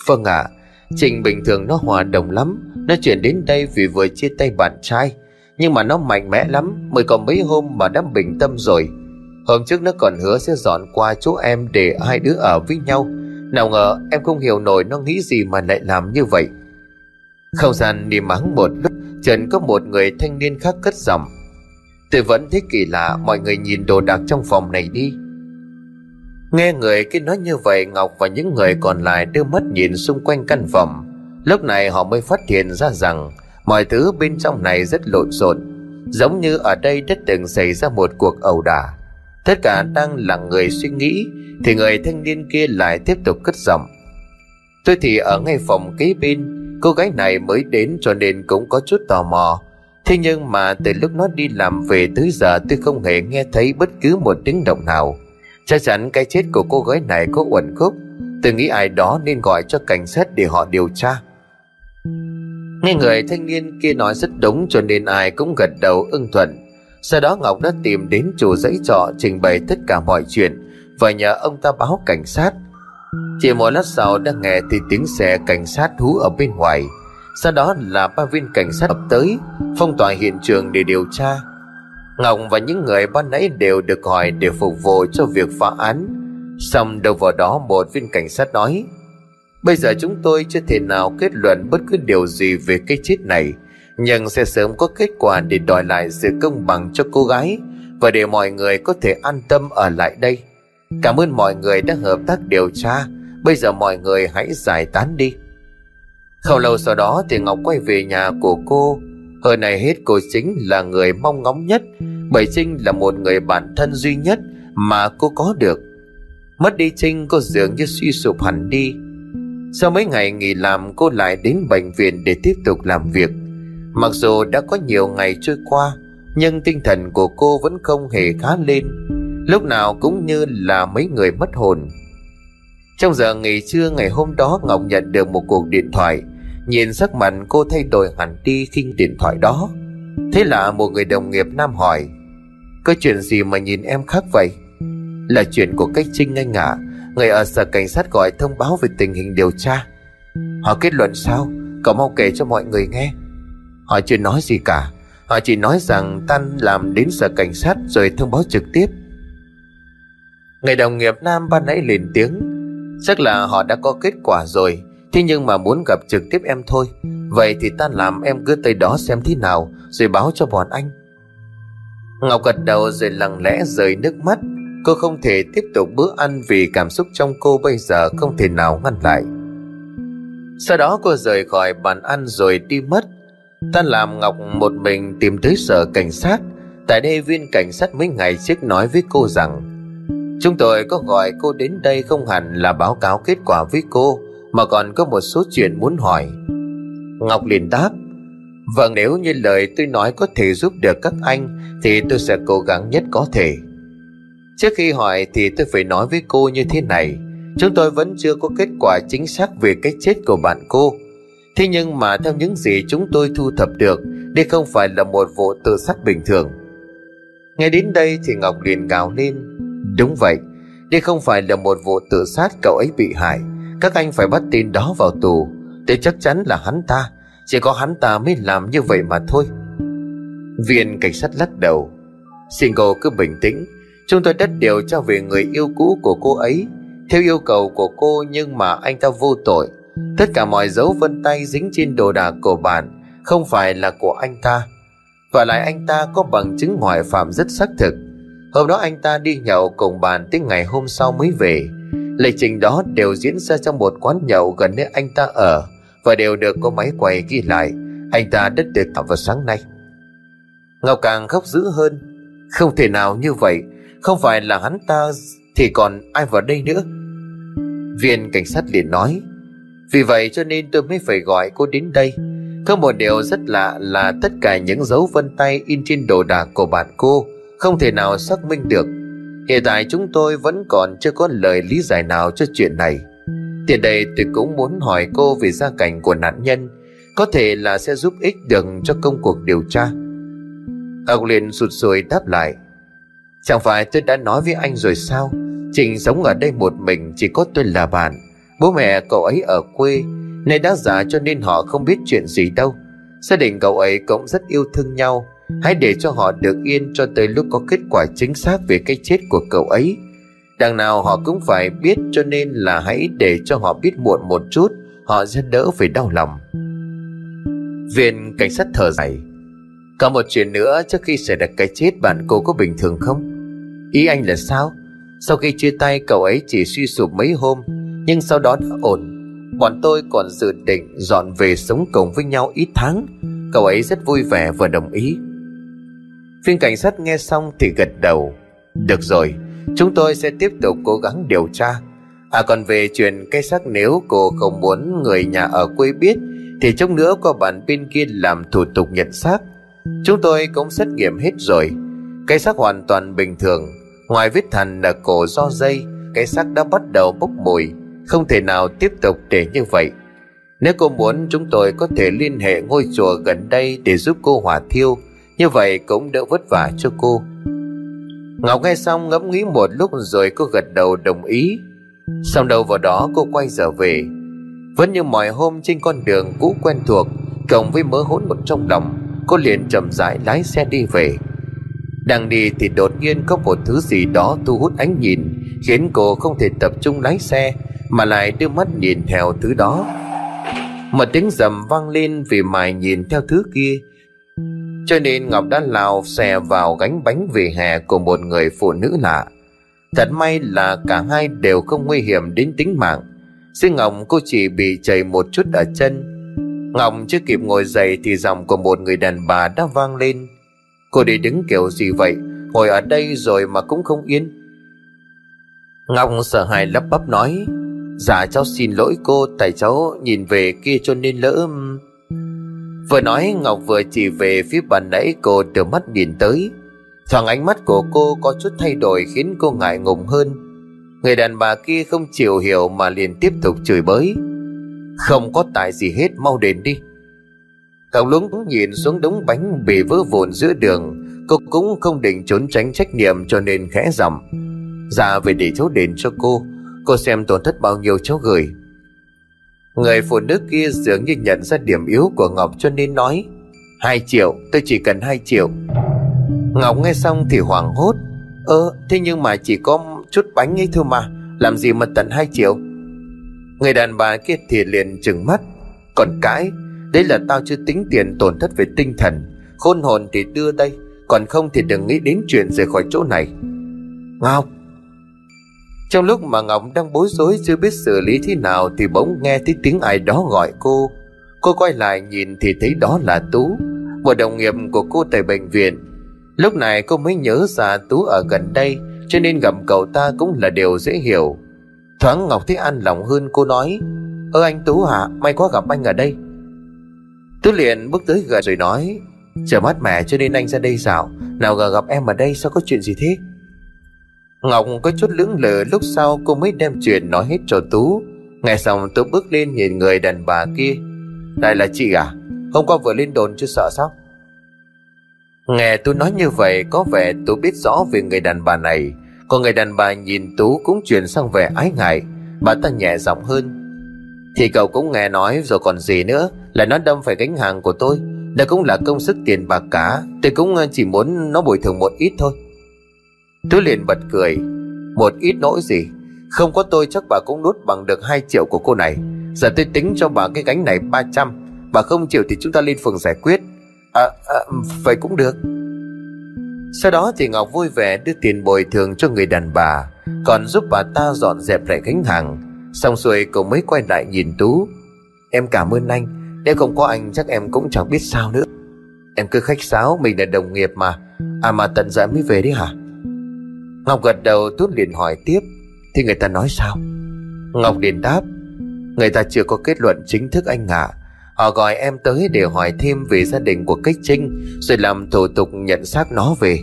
Vâng ạ à, Trình bình thường nó hòa đồng lắm. Nó chuyển đến đây vì vừa chia tay bạn trai. Nhưng mà nó mạnh mẽ lắm, Mới còn mấy hôm mà đã bình tâm rồi. Hôm trước nó còn hứa sẽ dọn qua chỗ em Để hai đứa ở với nhau. Nào ngờ em không hiểu nổi nó nghĩ gì mà lại làm như vậy. Không gian đi mắng một lúc Trần có một người thanh niên khác cất giọng. Tôi vẫn thấy kỳ lạ, Mọi người nhìn đồ đạc trong phòng này đi. Nghe người kia nói như vậy, Ngọc và những người còn lại đưa mắt nhìn xung quanh căn phòng. Lúc này họ mới phát hiện ra rằng Mọi thứ bên trong này rất lộn xộn, Giống như ở đây đã từng xảy ra một cuộc ẩu đả. Tất cả đang là người suy nghĩ, Thì người thanh niên kia lại tiếp tục cất giọng. Tôi thì ở ngay phòng kế bên, Cô gái này mới đến cho nên cũng có chút tò mò. Thế nhưng mà từ lúc nó đi làm về tới giờ, tôi không hề nghe thấy bất cứ một tiếng động nào. Chắc chắn cái chết của cô gái này có uẩn khúc. Tôi nghĩ ai đó nên gọi cho cảnh sát để họ điều tra. Nghe người thanh niên kia nói rất đúng cho nên ai cũng gật đầu ưng thuận. Sau đó Ngọc đã tìm đến chủ dãy trọ trình bày tất cả mọi chuyện. Và nhờ ông ta báo cảnh sát. Chỉ một lát sau đã nghe thì tiếng xe cảnh sát hú ở bên ngoài. Sau đó là ba viên cảnh sát ập tới, Phong tỏa hiện trường để điều tra. Ngọc và những người ban nãy đều được hỏi để phục vụ cho việc phá án. Xong đâu vào đó một viên cảnh sát nói, Bây giờ chúng tôi chưa thể nào kết luận bất cứ điều gì về cái chết này, Nhưng sẽ sớm có kết quả để đòi lại sự công bằng cho cô gái Và để mọi người có thể an tâm ở lại đây. Cảm ơn mọi người đã hợp tác điều tra, Bây giờ mọi người hãy giải tán đi. Không lâu sau đó thì Ngọc quay về nhà của cô hơn này hết, cô chính là người mong ngóng nhất. Bởi Trinh là một người bạn thân duy nhất mà cô có được. Mất đi Trinh, cô dường như suy sụp hẳn đi. Sau mấy ngày nghỉ làm, cô lại đến bệnh viện để tiếp tục làm việc. Mặc dù đã có nhiều ngày trôi qua, Nhưng tinh thần của cô vẫn không hề khá lên. Lúc nào cũng như là mấy người mất hồn. Trong giờ nghỉ trưa ngày hôm đó, Ngọc nhận được một cuộc điện thoại. Nhìn sắc mặt cô thay đổi hẳn đi khi điện thoại đó. Thế là một người đồng nghiệp nam hỏi, Có chuyện gì mà nhìn em khác vậy? Là chuyện của cách Trinh anh ạ. À? Người ở sở cảnh sát gọi thông báo về tình hình điều tra. Họ kết luận sao? Cậu mau kể cho mọi người nghe. Họ chưa nói gì cả. Họ chỉ nói rằng Tan làm đến sở cảnh sát Rồi thông báo trực tiếp. Người đồng nghiệp nam ban nãy lên tiếng, Chắc là họ đã có kết quả rồi. Thế nhưng mà muốn gặp trực tiếp em thôi Vậy thì ta làm em cứ tới đó xem thế nào, Rồi báo cho bọn anh Ngọc gật đầu rồi lặng lẽ rời nước mắt Cô không thể tiếp tục bữa ăn vì cảm xúc trong cô bây giờ không thể nào ngăn lại. Sau đó cô rời khỏi bàn ăn rồi đi mất. Ta làm Ngọc một mình tìm tới sở cảnh sát. Tại đây viên cảnh sát mấy ngày trước nói với cô rằng, Chúng tôi có gọi cô đến đây không hẳn là báo cáo kết quả với cô mà còn có một số chuyện muốn hỏi. Ngọc liền đáp Vâng nếu như lời tôi nói có thể giúp được các anh, Thì tôi sẽ cố gắng nhất có thể. Trước khi hỏi thì tôi phải nói với cô như thế này, Chúng tôi vẫn chưa có kết quả chính xác về cái chết của bạn cô. Thế nhưng mà theo những gì chúng tôi thu thập được, Đây không phải là một vụ tự sát bình thường. Nghe đến đây thì Ngọc liền gào lên, Đúng vậy, Đây không phải là một vụ tự sát cậu ấy bị hại. Các anh phải bắt tin đó vào tù. Để chắc chắn là hắn ta. Chỉ có hắn ta mới làm như vậy mà thôi. Viên cảnh sát lắc đầu. Xin cô cứ bình tĩnh. Chúng tôi đã điều tra về người yêu cũ của cô ấy. Theo yêu cầu của cô nhưng mà anh ta vô tội. Tất cả mọi dấu vân tay dính trên đồ đạc của bạn Không phải là của anh ta. Và lại anh ta có bằng chứng ngoại phạm rất xác thực. Hôm đó anh ta đi nhậu cùng bạn tới ngày hôm sau mới về. Lịch trình đó đều diễn ra trong một quán nhậu gần nơi anh ta ở, Và đều được có máy quay ghi lại. Anh ta đất được vào sáng nay. Ngọc càng khóc dữ hơn. Không thể nào như vậy. Không phải là hắn ta Thì còn ai vào đây nữa? Viên cảnh sát liền nói. Vì vậy cho nên tôi mới phải gọi cô đến đây. Có một điều rất lạ là Tất cả những dấu vân tay in trên đồ đạc của bạn cô Không thể nào xác minh được. Hiện tại chúng tôi vẫn còn chưa có lời lý giải nào cho chuyện này. Tiền đây tôi cũng muốn hỏi cô về gia cảnh của nạn nhân. Có thể là sẽ giúp ích được cho công cuộc điều tra. Ông liền sụt sùi đáp lại. Chẳng phải tôi đã nói với anh rồi sao? Trình sống ở đây một mình, Chỉ có tôi là bạn. Bố mẹ cậu ấy ở quê, nên đã già cho nên họ không biết chuyện gì đâu. Gia đình cậu ấy cũng rất yêu thương nhau. Hãy để cho họ được yên Cho tới lúc có kết quả chính xác Về cái chết của cậu ấy. Đằng nào họ cũng phải biết Cho nên là hãy để cho họ biết muộn một chút, Họ sẽ đỡ phải đau lòng. Viên cảnh sát thở dài. Có một chuyện nữa Trước khi xảy ra cái chết bạn cô có bình thường không? Ý anh là sao? Sau khi chia tay, cậu ấy chỉ suy sụp mấy hôm, Nhưng sau đó đã ổn. Bọn tôi còn dự định dọn về sống cùng với nhau ít tháng. Cậu ấy rất vui vẻ và đồng ý. Viên cảnh sát nghe xong thì gật đầu. Được rồi, Chúng tôi sẽ tiếp tục cố gắng điều tra. À còn về chuyện cây xác nếu cô không muốn người nhà ở quê biết, Thì chút nữa có bạn bên kia làm thủ tục nhận xác. Chúng tôi cũng xét nghiệm hết rồi. Cây xác hoàn toàn bình thường. Ngoài vết thằn là cổ do dây Cây xác đã bắt đầu bốc mùi. Không thể nào tiếp tục để như vậy. Nếu cô muốn, chúng tôi có thể liên hệ ngôi chùa gần đây Để giúp cô hỏa thiêu. Như vậy cũng đỡ vất vả cho cô. Ngọc nghe xong ngẫm nghĩ một lúc rồi cô gật đầu đồng ý. Xong đầu vào đó cô quay trở về. Vẫn như mọi hôm trên con đường cũ quen thuộc, Cộng với mớ hỗn một trong lòng, Cô liền chậm rãi lái xe đi về. Đang đi thì đột nhiên có một thứ gì đó thu hút ánh nhìn, Khiến cô không thể tập trung lái xe, Mà lại đưa mắt nhìn theo thứ đó. Một tiếng rầm vang lên vì mài nhìn theo thứ kia cho nên Ngọc đã lao xe vào gánh bánh vỉa hè của một người phụ nữ lạ. Thật may là cả hai đều không nguy hiểm đến tính mạng. Riêng Ngọc, cô chỉ bị chảy một chút ở chân. Ngọc chưa kịp ngồi dậy thì giọng của một người đàn bà đã vang lên. Cô đi đứng kiểu gì vậy? Ngồi ở đây rồi mà cũng không yên. Ngọc sợ hãi lắp bắp nói Dạ cháu xin lỗi cô, Tại cháu nhìn về kia cho nên lỡ Vừa nói, Ngọc vừa chỉ về phía bàn nãy cô đưa mắt nhìn tới. Thoảng ánh mắt của cô có chút thay đổi khiến cô ngại ngùng hơn. Người đàn bà kia không chịu hiểu mà liền tiếp tục chửi bới. Không có tài gì hết, mau đến đi. Cậu lúng nhìn xuống đống bánh bị vỡ vụn giữa đường. Cô cũng không định trốn tránh trách nhiệm cho nên khẽ giọng. Dạ về để cháu đền cho cô. Cô xem tổn thất bao nhiêu cháu gửi. Người phụ nữ kia dường như nhận ra điểm yếu của Ngọc cho nên nói, Hai triệu, tôi chỉ cần hai triệu. Ngọc nghe xong thì hoảng hốt, Ơ, thế nhưng mà chỉ có chút bánh ấy thôi mà, Làm gì mà tận hai triệu? Người đàn bà kia thì liền trừng mắt, Còn cãi, Đấy là tao chưa tính tiền tổn thất về tinh thần, Khôn hồn thì đưa đây, Còn không thì đừng nghĩ đến chuyện rời khỏi chỗ này. Ngọc trong lúc mà Ngọc đang bối rối Chưa biết xử lý thế nào Thì bỗng nghe thấy tiếng ai đó gọi cô. Cô quay lại nhìn thì thấy đó là Tú, Một đồng nghiệp của cô tại bệnh viện. Lúc này cô mới nhớ ra Tú ở gần đây, Cho nên gặp cậu ta cũng là điều dễ hiểu. Thoáng Ngọc thấy an lòng hơn, cô nói, Ơ anh Tú hả May quá gặp anh ở đây. Tú liền bước tới gần rồi nói Trời mát mẻ cho nên anh ra đây dạo. Nào ngờ gặp em ở đây sao có chuyện gì thế? Ngọc có chút lưỡng lự, Lúc sau cô mới đem chuyện nói hết cho Tú. Nghe xong Tú bước lên nhìn người đàn bà kia. Đây là chị à? Hôm qua vừa lên đồn chưa sợ sao? Nghe Tú nói như vậy, Có vẻ Tú biết rõ về người đàn bà này. Còn người đàn bà nhìn Tú cũng chuyển sang vẻ ái ngại. Bà ta nhẹ giọng hơn. Thì cậu cũng nghe nói rồi còn gì nữa, Là nó đâm phải gánh hàng của tôi. Đây cũng là công sức tiền bạc cả, Tôi cũng ờ, chỉ muốn nó bồi thường một ít thôi. Tú liền bật cười. Một ít nỗi gì? Không có tôi chắc bà cũng nuốt bằng được 2 triệu của cô này. Giờ tôi tính cho bà cái gánh này 300 Bà không chịu thì chúng ta lên phường giải quyết. À, à vậy cũng được. Sau đó thì Ngọc vui vẻ đưa tiền bồi thường cho người đàn bà Còn giúp bà ta dọn dẹp lại gánh hàng. Xong xuôi cậu mới quay lại nhìn Tú. Em cảm ơn anh Nếu không có anh chắc em cũng chẳng biết sao nữa. Em cứ khách sáo Mình là đồng nghiệp mà. À mà tận dạ mới về đấy hả? Ngọc gật đầu Tú liền hỏi tiếp. Thì người ta nói sao? Ngọc liền đáp. Người ta chưa có kết luận chính thức anh ạ. À. Họ gọi em tới để hỏi thêm về gia đình của Cách Trinh, Rồi làm thủ tục nhận xác nó về.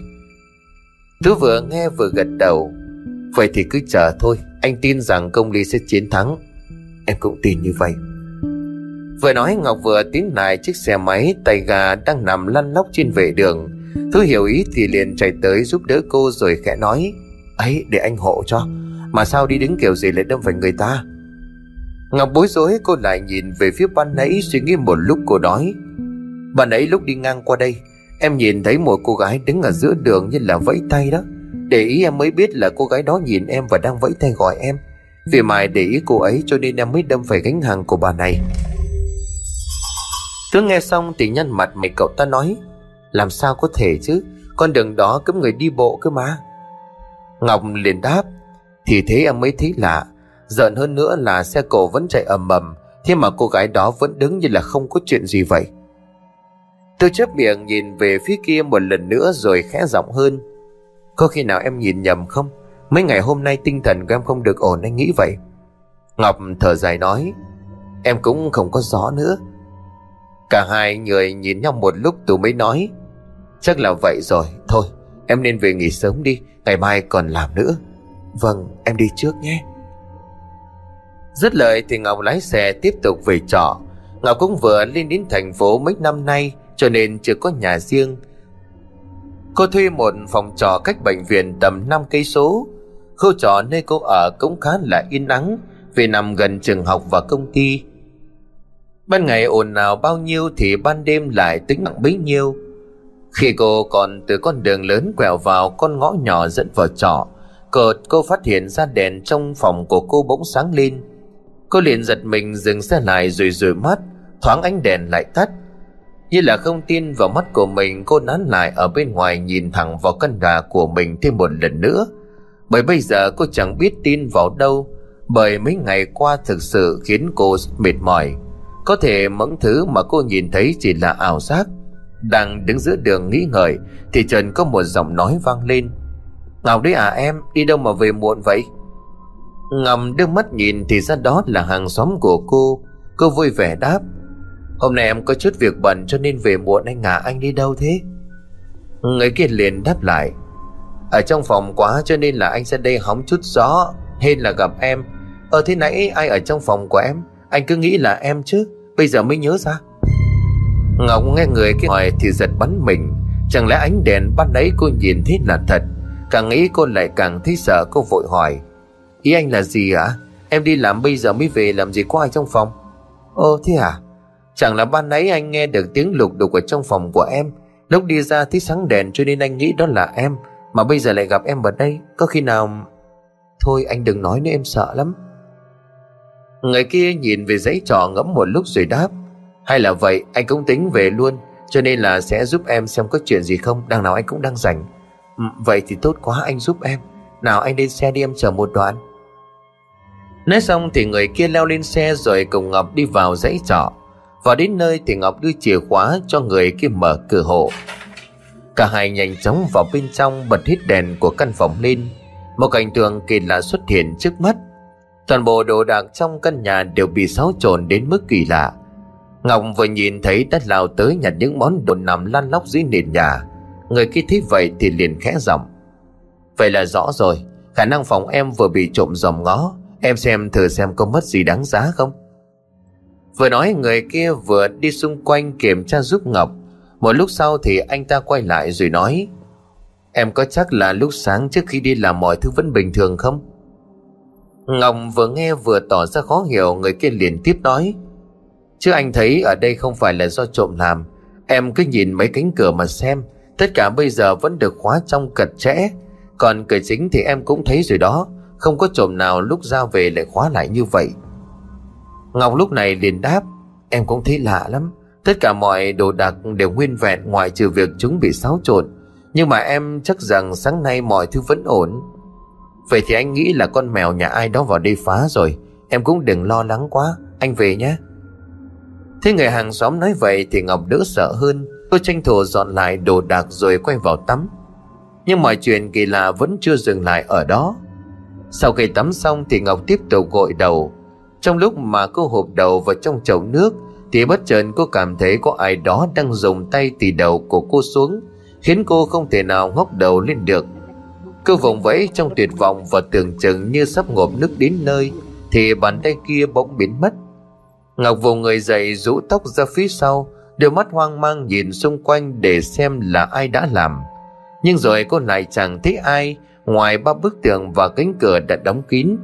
Tú vừa nghe vừa gật đầu. Vậy thì cứ chờ thôi, Anh tin rằng công lý sẽ chiến thắng. Em cũng tin như vậy. Vừa nói Ngọc vừa tiến lại chiếc xe máy, Tay gà đang nằm lăn lóc trên vệ đường thứ hiểu ý thì liền chạy tới giúp đỡ cô rồi khẽ nói, ấy, để anh hộ cho. Mà sao đi đứng kiểu gì lại đâm phải người ta? Ngọc bối rối, cô lại nhìn về phía ban nãy suy nghĩ một lúc, cô nói, Ban nãy lúc đi ngang qua đây, Em nhìn thấy một cô gái đứng ở giữa đường như là vẫy tay đó. Để ý em mới biết là cô gái đó nhìn em và đang vẫy tay gọi em. Vì mài để ý cô ấy cho nên em mới đâm phải gánh hàng của bà này. Cứ nghe xong thì nhăn mặt mày, cậu ta nói làm sao có thể chứ? Con đường đó cấm người đi bộ cơ mà. Ngọc liền đáp, Thì thế em mới thấy lạ. Giận hơn nữa là xe cổ vẫn chạy ầm ầm, Thế mà cô gái đó vẫn đứng như là không có chuyện gì vậy. Tôi chấp miệng nhìn về phía kia một lần nữa rồi khẽ giọng hơn, Có khi nào em nhìn nhầm không? Mấy ngày hôm nay tinh thần của em không được ổn, anh nghĩ vậy? Ngọc thở dài nói, Em cũng không có gió nữa. Cả hai người nhìn nhau một lúc Tú mới nói Chắc là vậy rồi. Thôi, em nên về nghỉ sớm đi. Ngày mai còn làm nữa. Vâng em đi trước nhé. Rất lời thì Ngọc lái xe tiếp tục về trọ. Ngọc cũng vừa lên đến thành phố mấy năm nay, Cho nên chưa có nhà riêng. Cô thuê một phòng trọ cách bệnh viện tầm 5 cây số. Khu trọ nơi cô ở cũng khá là yên ắng, Vì nằm gần trường học và công ty. Ban ngày ồn ào bao nhiêu thì ban đêm lại tính nặng bấy nhiêu. Khi cô còn từ con đường lớn quẹo vào con ngõ nhỏ dẫn vào trọ Cột cô phát hiện ra đèn trong phòng của cô bỗng sáng lên. Cô liền giật mình dừng xe lại rồi rủi mắt, Thoáng ánh đèn lại tắt. Như là không tin vào mắt của mình, Cô nán lại ở bên ngoài nhìn thẳng vào căn nhà của mình thêm một lần nữa. Bởi bây giờ cô chẳng biết tin vào đâu, Bởi mấy ngày qua thực sự khiến cô mệt mỏi. Có thể những thứ mà cô nhìn thấy chỉ là ảo giác. Đang đứng giữa đường nghĩ ngợi, Thì trần có một giọng nói vang lên. Ngọc đấy à em, Đi đâu mà về muộn vậy? Ngầm đưa mắt nhìn thì ra đó là hàng xóm của cô. Cô vui vẻ đáp, Hôm nay em có chút việc bận cho nên về muộn anh à anh đi đâu thế? Người kia liền đáp lại, Ở trong phòng quá cho nên là anh sẽ đây hóng chút gió, Hên là gặp em. Ờ thế nãy ai ở trong phòng của em? Anh cứ nghĩ là em chứ, Bây giờ mới nhớ ra. Ngọc nghe người kia hỏi thì giật bắn mình. Chẳng lẽ ánh đèn ban nãy cô nhìn thấy là thật? Càng nghĩ cô lại càng thấy sợ, cô vội hỏi. Ý anh là gì ạ Em đi làm bây giờ mới về, làm gì có ai trong phòng? Ồ thế à? Chẳng là ban nãy anh nghe được tiếng lục đục ở trong phòng của em. Lúc đi ra thấy sáng đèn cho nên anh nghĩ đó là em. Mà bây giờ lại gặp em ở đây, Có khi nào Thôi, anh đừng nói nữa, em sợ lắm. Người kia nhìn về giấy trò ngẫm một lúc rồi đáp. Hay là vậy anh cũng tính về luôn Cho nên là sẽ giúp em xem có chuyện gì không Đằng nào anh cũng đang rảnh. Ừ, Vậy thì tốt quá anh giúp em. Nào anh lên xe đi em chờ một đoạn. Nói xong thì người kia leo lên xe rồi cùng Ngọc đi vào dãy trọ. Vào đến nơi thì Ngọc đưa chìa khóa cho người kia mở cửa hộ. Cả hai nhanh chóng vào bên trong bật hết đèn của căn phòng lên. Một cảnh tượng kỳ lạ xuất hiện trước mắt. Toàn bộ đồ đạc trong căn nhà đều bị xáo trộn đến mức kỳ lạ. Ngọc vừa nhìn thấy đã lao tới nhặt những món đồ nằm lăn lóc dưới nền nhà. Người kia thấy vậy thì liền khẽ giọng. Vậy là rõ rồi, Khả năng phòng em vừa bị trộm dòm ngó. Em xem thử xem có mất gì đáng giá không? Vừa nói, người kia vừa đi xung quanh kiểm tra giúp Ngọc. Một lúc sau thì anh ta quay lại rồi nói, Em có chắc là lúc sáng trước khi đi làm mọi thứ vẫn bình thường không? Ngọc vừa nghe vừa tỏ ra khó hiểu, Người kia liền tiếp nói Chứ anh thấy ở đây không phải là do trộm làm. Em cứ nhìn mấy cánh cửa mà xem. Tất cả bây giờ vẫn được khóa trong cật chẽ Còn cửa chính thì em cũng thấy rồi đó. Không có trộm nào lúc ra về lại khóa lại như vậy. Ngọc lúc này liền đáp, Em cũng thấy lạ lắm. Tất cả mọi đồ đạc đều nguyên vẹn Ngoại trừ việc chúng bị xáo trộn. Nhưng mà em chắc rằng sáng nay mọi thứ vẫn ổn. Vậy thì anh nghĩ là con mèo nhà ai đó vào đây phá rồi. Em cũng đừng lo lắng quá. Anh về nhé. Thế người hàng xóm nói vậy thì Ngọc đỡ sợ hơn. Cô tranh thủ dọn lại đồ đạc rồi quay vào tắm. Nhưng mọi chuyện kỳ lạ vẫn chưa dừng lại ở đó. Sau khi tắm xong thì Ngọc tiếp tục gội đầu. Trong lúc mà cô hộp đầu vào trong chậu nước, Thì bất chợt cô cảm thấy có ai đó đang dùng tay tì đầu của cô xuống, Khiến cô không thể nào ngóc đầu lên được. Cô vùng vẫy trong tuyệt vọng và tưởng chừng như sắp ngộp nước đến nơi, Thì bàn tay kia bỗng biến mất. Ngọc vùng người dậy rũ tóc ra phía sau, Đôi mắt hoang mang nhìn xung quanh để xem là ai đã làm. Nhưng rồi cô lại chẳng thấy ai Ngoài ba bức tường và cánh cửa đã đóng kín.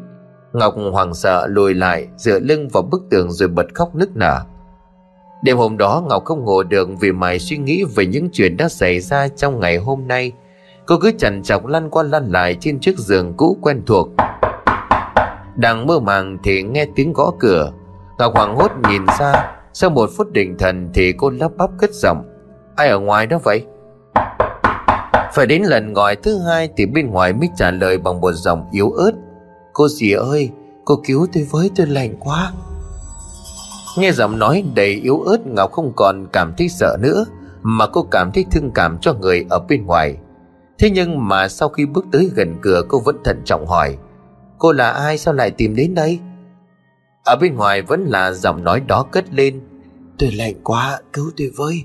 Ngọc hoảng sợ lùi lại, Dựa lưng vào bức tường rồi bật khóc nức nở. Đêm hôm đó, Ngọc không ngủ được Vì mãi suy nghĩ về những chuyện đã xảy ra Trong ngày hôm nay. Cô cứ chằn chọc lăn qua lăn lại Trên chiếc giường cũ quen thuộc. Đang mơ màng thì nghe tiếng gõ cửa. Ngọc hoảng hốt nhìn ra, Sau một phút định thần Thì cô lắp bắp cất giọng. Ai ở ngoài đó vậy? Phải đến lần gọi thứ hai thì bên ngoài mới trả lời bằng một giọng yếu ớt. Cô dì ơi, Cô cứu tôi với, tôi lạnh quá. Nghe giọng nói đầy yếu ớt, Ngọc không còn cảm thấy sợ nữa, Mà cô cảm thấy thương cảm cho người ở bên ngoài. Thế nhưng mà sau khi bước tới gần cửa, cô vẫn thận trọng hỏi, Cô là ai, sao lại tìm đến đây? Ở bên ngoài vẫn là giọng nói đó cất lên. Tôi lạnh quá, cứu tôi với.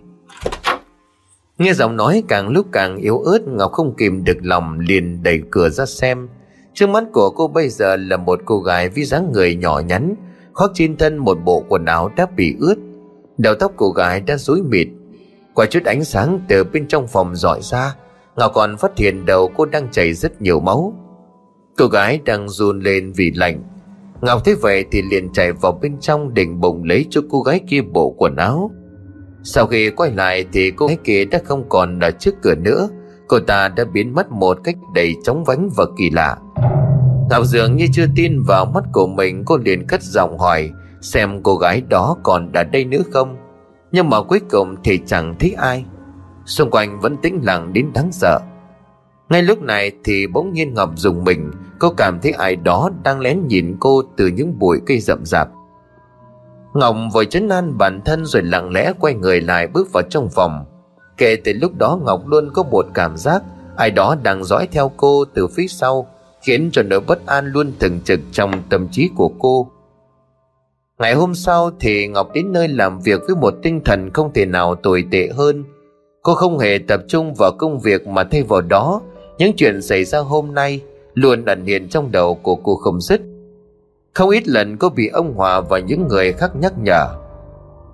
Nghe giọng nói càng lúc càng yếu ớt, Ngọc không kìm được lòng liền đẩy cửa ra xem. Trước mắt của cô bây giờ là một cô gái với dáng người nhỏ nhắn, Khoác trên thân một bộ quần áo đã bị ướt. Đầu tóc cô gái đã rối mịt. Qua chút ánh sáng từ bên trong phòng dọi ra, Ngọc còn phát hiện đầu cô đang chảy rất nhiều máu. Cô gái đang run lên vì lạnh. Ngọc thấy vậy thì liền chạy vào bên trong định bụng lấy cho cô gái kia bộ quần áo. Sau khi quay lại thì cô gái kia đã không còn ở trước cửa nữa. Cô ta đã biến mất một cách đầy chóng vánh và kỳ lạ. Ngọc dường như chưa tin vào mắt của mình, Cô liền cất giọng hỏi, Xem cô gái đó còn ở đây nữa không? Nhưng mà cuối cùng thì chẳng thấy ai. Xung quanh vẫn tĩnh lặng đến đáng sợ. Ngay lúc này thì bỗng nhiên Ngọc dùng mình Cô cảm thấy ai đó đang lén nhìn cô từ những bụi cây rậm rạp. Ngọc vội chấn an bản thân rồi lặng lẽ quay người lại bước vào trong phòng. Kể từ lúc đó Ngọc luôn có một cảm giác Ai đó đang dõi theo cô từ phía sau, Khiến cho nỗi bất an luôn thường trực trong tâm trí của cô. Ngày hôm sau thì Ngọc đến nơi làm việc với một tinh thần không thể nào tồi tệ hơn. Cô không hề tập trung vào công việc mà thay vào đó. Những chuyện xảy ra hôm nay luôn ẩn hiện trong đầu của cô không dứt không ít lần cô bị ông hòa và những người khác nhắc nhở.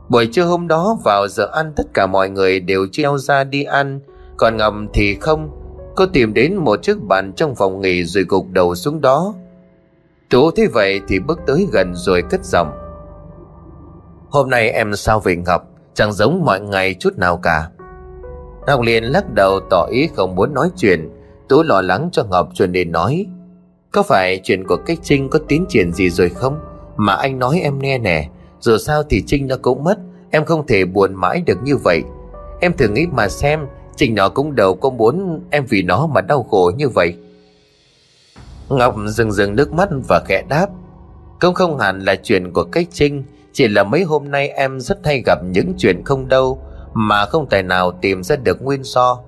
Buổi trưa hôm đó vào giờ ăn, tất cả mọi người đều treo ra đi ăn. Còn ngầm thì không, cô tìm đến một chiếc bàn trong phòng nghỉ rồi gục đầu xuống đó. Tú thế vậy thì bước tới gần rồi cất giọng. Hôm nay em sao về ngọc? Chẳng giống mọi ngày chút nào cả. Ngọc liền lắc đầu tỏ ý không muốn nói chuyện. Tú lo lắng cho Ngọc cho nên nói, Có phải chuyện của cách Trinh có tiến triển gì rồi không? Mà anh nói em nghe nè, Dù sao thì Trinh nó cũng mất, Em không thể buồn mãi được như vậy. Em thử nghĩ mà xem, Trinh nó cũng đâu có muốn em vì nó mà đau khổ như vậy. Ngọc dừng dừng nước mắt và khẽ đáp, Cũng không hẳn là chuyện của cách Trinh, Chỉ là mấy hôm nay em rất hay gặp những chuyện không đâu, Mà không tài nào tìm ra được nguyên do.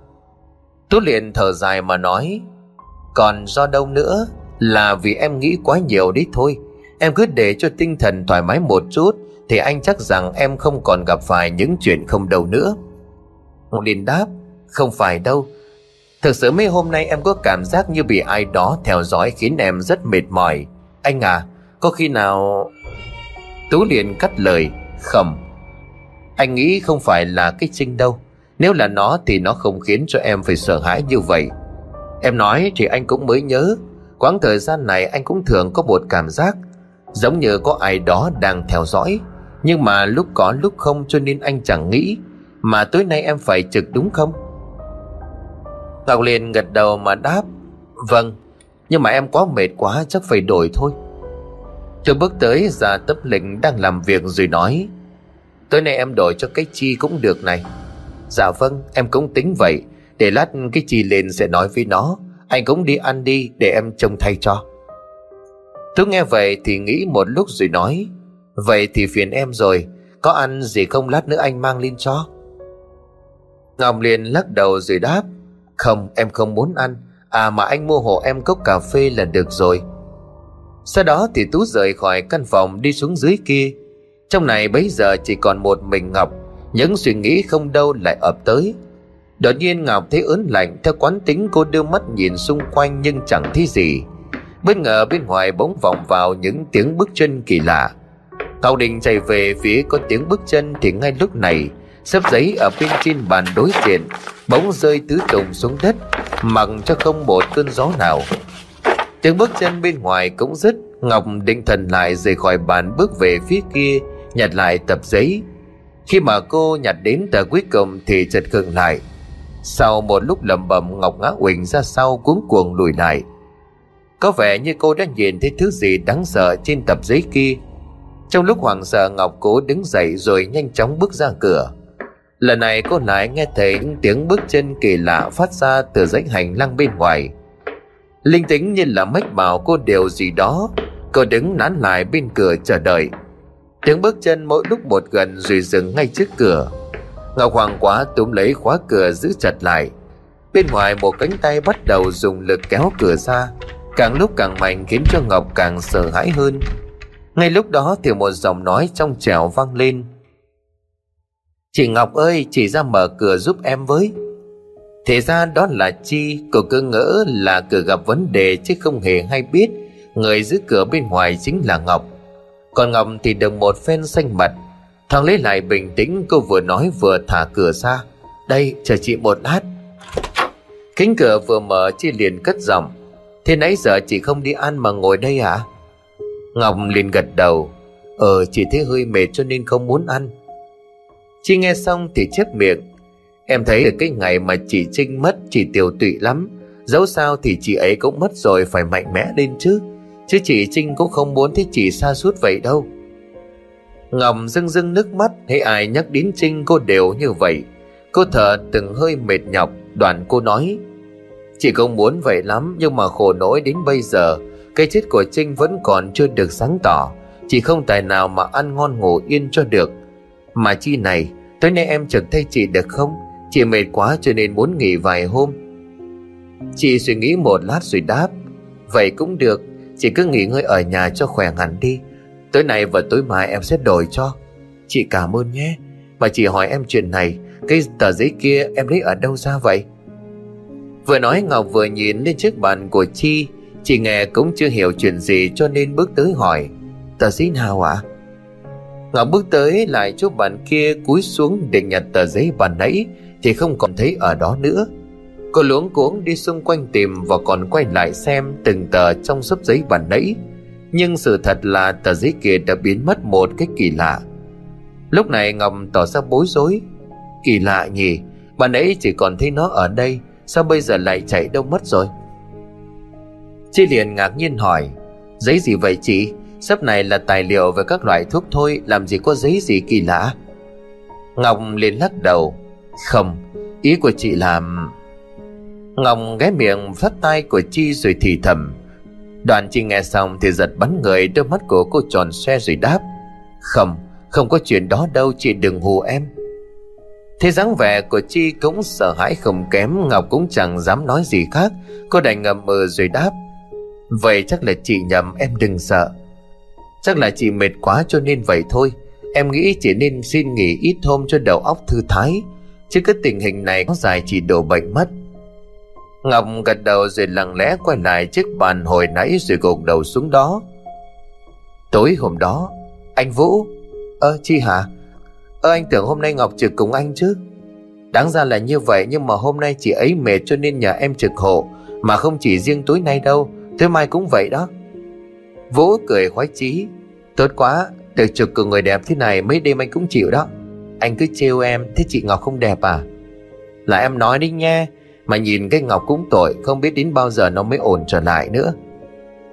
Tú liền thở dài mà nói, Còn do đâu nữa? Là vì em nghĩ quá nhiều đấy thôi. Em cứ để cho tinh thần thoải mái một chút, Thì anh chắc rằng em không còn gặp phải những chuyện không đâu nữa. Ngọc liền đáp, Không phải đâu. Thực sự mấy hôm nay em có cảm giác như bị ai đó theo dõi khiến em rất mệt mỏi. Anh à Có khi nào Tú liền cắt lời, Không. Anh nghĩ không phải là cái Trinh đâu nếu là nó thì nó không khiến cho em phải sợ hãi như vậy. Em nói thì anh cũng mới nhớ. Quãng thời gian này anh cũng thường có một cảm giác Giống như có ai đó đang theo dõi. Nhưng mà lúc có lúc không cho nên anh chẳng nghĩ Mà tối nay em phải trực đúng không? Ngọc liền gật đầu mà đáp Vâng Nhưng mà em quá mệt quá, chắc phải đổi thôi. Tôi bước tới ra tấp lệnh đang làm việc rồi nói, Tối nay em đổi cho cái chi cũng được này. Dạ vâng em cũng tính vậy. Để lát cái chi lên sẽ nói với nó. Anh cũng đi ăn đi, để em trông thay cho. Tú nghe vậy thì nghĩ một lúc rồi nói, Vậy thì phiền em rồi. Có ăn gì không lát nữa anh mang lên cho. Ngọc liền lắc đầu rồi đáp, Không, em không muốn ăn. À mà anh mua hộ em cốc cà phê là được rồi. Sau đó thì Tú rời khỏi căn phòng đi xuống dưới kia. Trong này bấy giờ chỉ còn một mình Ngọc những suy nghĩ không đâu lại ập tới. Đột nhiên Ngọc thấy ớn lạnh Theo quán tính cô đưa mắt nhìn xung quanh Nhưng chẳng thấy gì. Bất ngờ bên ngoài bỗng vọng vào những tiếng bước chân kỳ lạ. Ngọc định chạy về phía có tiếng bước chân Thì ngay lúc này sấp giấy ở bên trên bàn đối diện, Bỗng rơi tứ tùng xuống đất, Mặc cho không một cơn gió nào. Tiếng bước chân bên ngoài cũng dứt, Ngọc định thần lại rời khỏi bàn bước về phía kia, Nhặt lại tập giấy khi mà cô nhặt đến tờ cuối cùng thì chợt khựng lại. Sau một lúc lầm bầm Ngọc ngã quỳnh ra sau cuống cuồng lùi lại. Có vẻ như cô đã nhìn thấy thứ gì đáng sợ trên tập giấy kia. Trong lúc hoảng sợ, Ngọc cố đứng dậy rồi nhanh chóng bước ra cửa. Lần này cô lại nghe thấy những tiếng bước chân kỳ lạ phát ra từ dãy hành lang bên ngoài. Linh tính như là mách bảo cô điều gì đó. Cô đứng nán lại bên cửa chờ đợi. Tiếng bước chân mỗi lúc một gần rồi dừng ngay trước cửa. Ngọc Hoàng quá túm lấy khóa cửa giữ chặt lại. Bên ngoài một cánh tay bắt đầu dùng lực kéo cửa ra, Càng lúc càng mạnh khiến cho Ngọc càng sợ hãi hơn. Ngay lúc đó thì một giọng nói trong trẻo vang lên. Chị Ngọc ơi, chị ra mở cửa giúp em với. Thế ra đó là Chi, Cô cứ ngỡ là cửa gặp vấn đề Chứ không hề hay biết. Người giữ cửa bên ngoài chính là Ngọc. Còn Ngọc thì được một phen xanh mặt. Thằng lấy lại bình tĩnh, Cô vừa nói vừa thả cửa ra. Đây, chờ chị một lát. Kính cửa vừa mở Chi liền cất giọng. Thế nãy giờ chị không đi ăn mà ngồi đây à? Ngọc liền gật đầu. Ờ chị thấy hơi mệt cho nên không muốn ăn. Chi nghe xong thì chép miệng. Em thấy từ cái ngày mà chị Trinh mất, Chị tiểu tụy lắm. Dẫu sao thì chị ấy cũng mất rồi, Phải mạnh mẽ lên chứ. Chứ chị Trinh cũng không muốn thấy chị xa suốt vậy đâu. Ngọc rưng rưng nước mắt, Thấy ai nhắc đến Trinh cô đều như vậy. Cô thở từng hơi mệt nhọc, Đoạn cô nói, Chị không muốn vậy lắm, Nhưng mà khổ nỗi đến bây giờ, Cái chết của Trinh vẫn còn chưa được sáng tỏ. Chị không tài nào mà ăn ngon ngủ yên cho được. Mà chi này Tối nay em trực thay chị được không? Chị mệt quá cho nên muốn nghỉ vài hôm. Chị suy nghĩ một lát rồi đáp, Vậy cũng được Chị cứ nghỉ ngơi ở nhà cho khỏe hẳn đi. Tối nay và tối mai em sẽ đổi cho. Chị cảm ơn nhé. Mà chị hỏi em chuyện này, Cái tờ giấy kia em lấy ở đâu ra vậy? Vừa nói Ngọc vừa nhìn lên chiếc bàn của Chi. Chị nghe cũng chưa hiểu chuyện gì cho nên bước tới hỏi, Tờ giấy nào ạ? À? Ngọc bước tới lại chỗ bàn kia cúi xuống để nhặt tờ giấy bàn nãy, Thì không còn thấy ở đó nữa. Cô luống cuống đi xung quanh tìm và còn quay lại xem từng tờ trong sấp giấy bản nãy. Nhưng sự thật là tờ giấy kia đã biến mất một cách kỳ lạ. Lúc này Ngọc tỏ ra bối rối. Kỳ lạ nhỉ bản nãy chỉ còn thấy nó ở đây, Sao bây giờ lại chạy đâu mất rồi? Chi liền ngạc nhiên hỏi, Giấy gì vậy chị? Sắp này là tài liệu về các loại thuốc thôi, Làm gì có giấy gì kỳ lạ? Ngọc liền lắc đầu, Không, Ý của chị là Ngọc ghé miệng phát tay của Chi rồi thì thầm. Đoàn Chi nghe xong thì giật bắn người, Đôi mắt của cô tròn xoe rồi đáp. Không Không có chuyện đó đâu, chị đừng hù em. Thế dáng vẻ của Chi cũng sợ hãi không kém, Ngọc cũng chẳng dám nói gì khác. Cô đành ngầm mờ rồi đáp. Vậy chắc là chị nhầm, em đừng sợ. Chắc là chị mệt quá cho nên vậy thôi. Em nghĩ chỉ nên xin nghỉ ít hôm cho đầu óc thư thái. Chứ cái tình hình này có dài chỉ đổ bệnh mất. Ngọc gật đầu rồi lặng lẽ quay lại chiếc bàn hồi nãy rồi gục đầu xuống đó. Tối hôm đó, Anh Vũ, Ơ, chi hả? Ơ, anh tưởng hôm nay Ngọc trực cùng anh chứ? Đáng ra là như vậy nhưng mà hôm nay chị ấy mệt cho nên nhờ em trực hộ, Mà không chỉ riêng tối nay đâu, Tối mai cũng vậy đó. Vũ cười khoái chí, Tốt quá, Được trực cùng người đẹp thế này mấy đêm anh cũng chịu đó. Anh cứ trêu em, Thế chị Ngọc không đẹp à? Là em nói đi nha mà nhìn cái Ngọc cũng tội, Không biết đến bao giờ nó mới ổn trở lại nữa.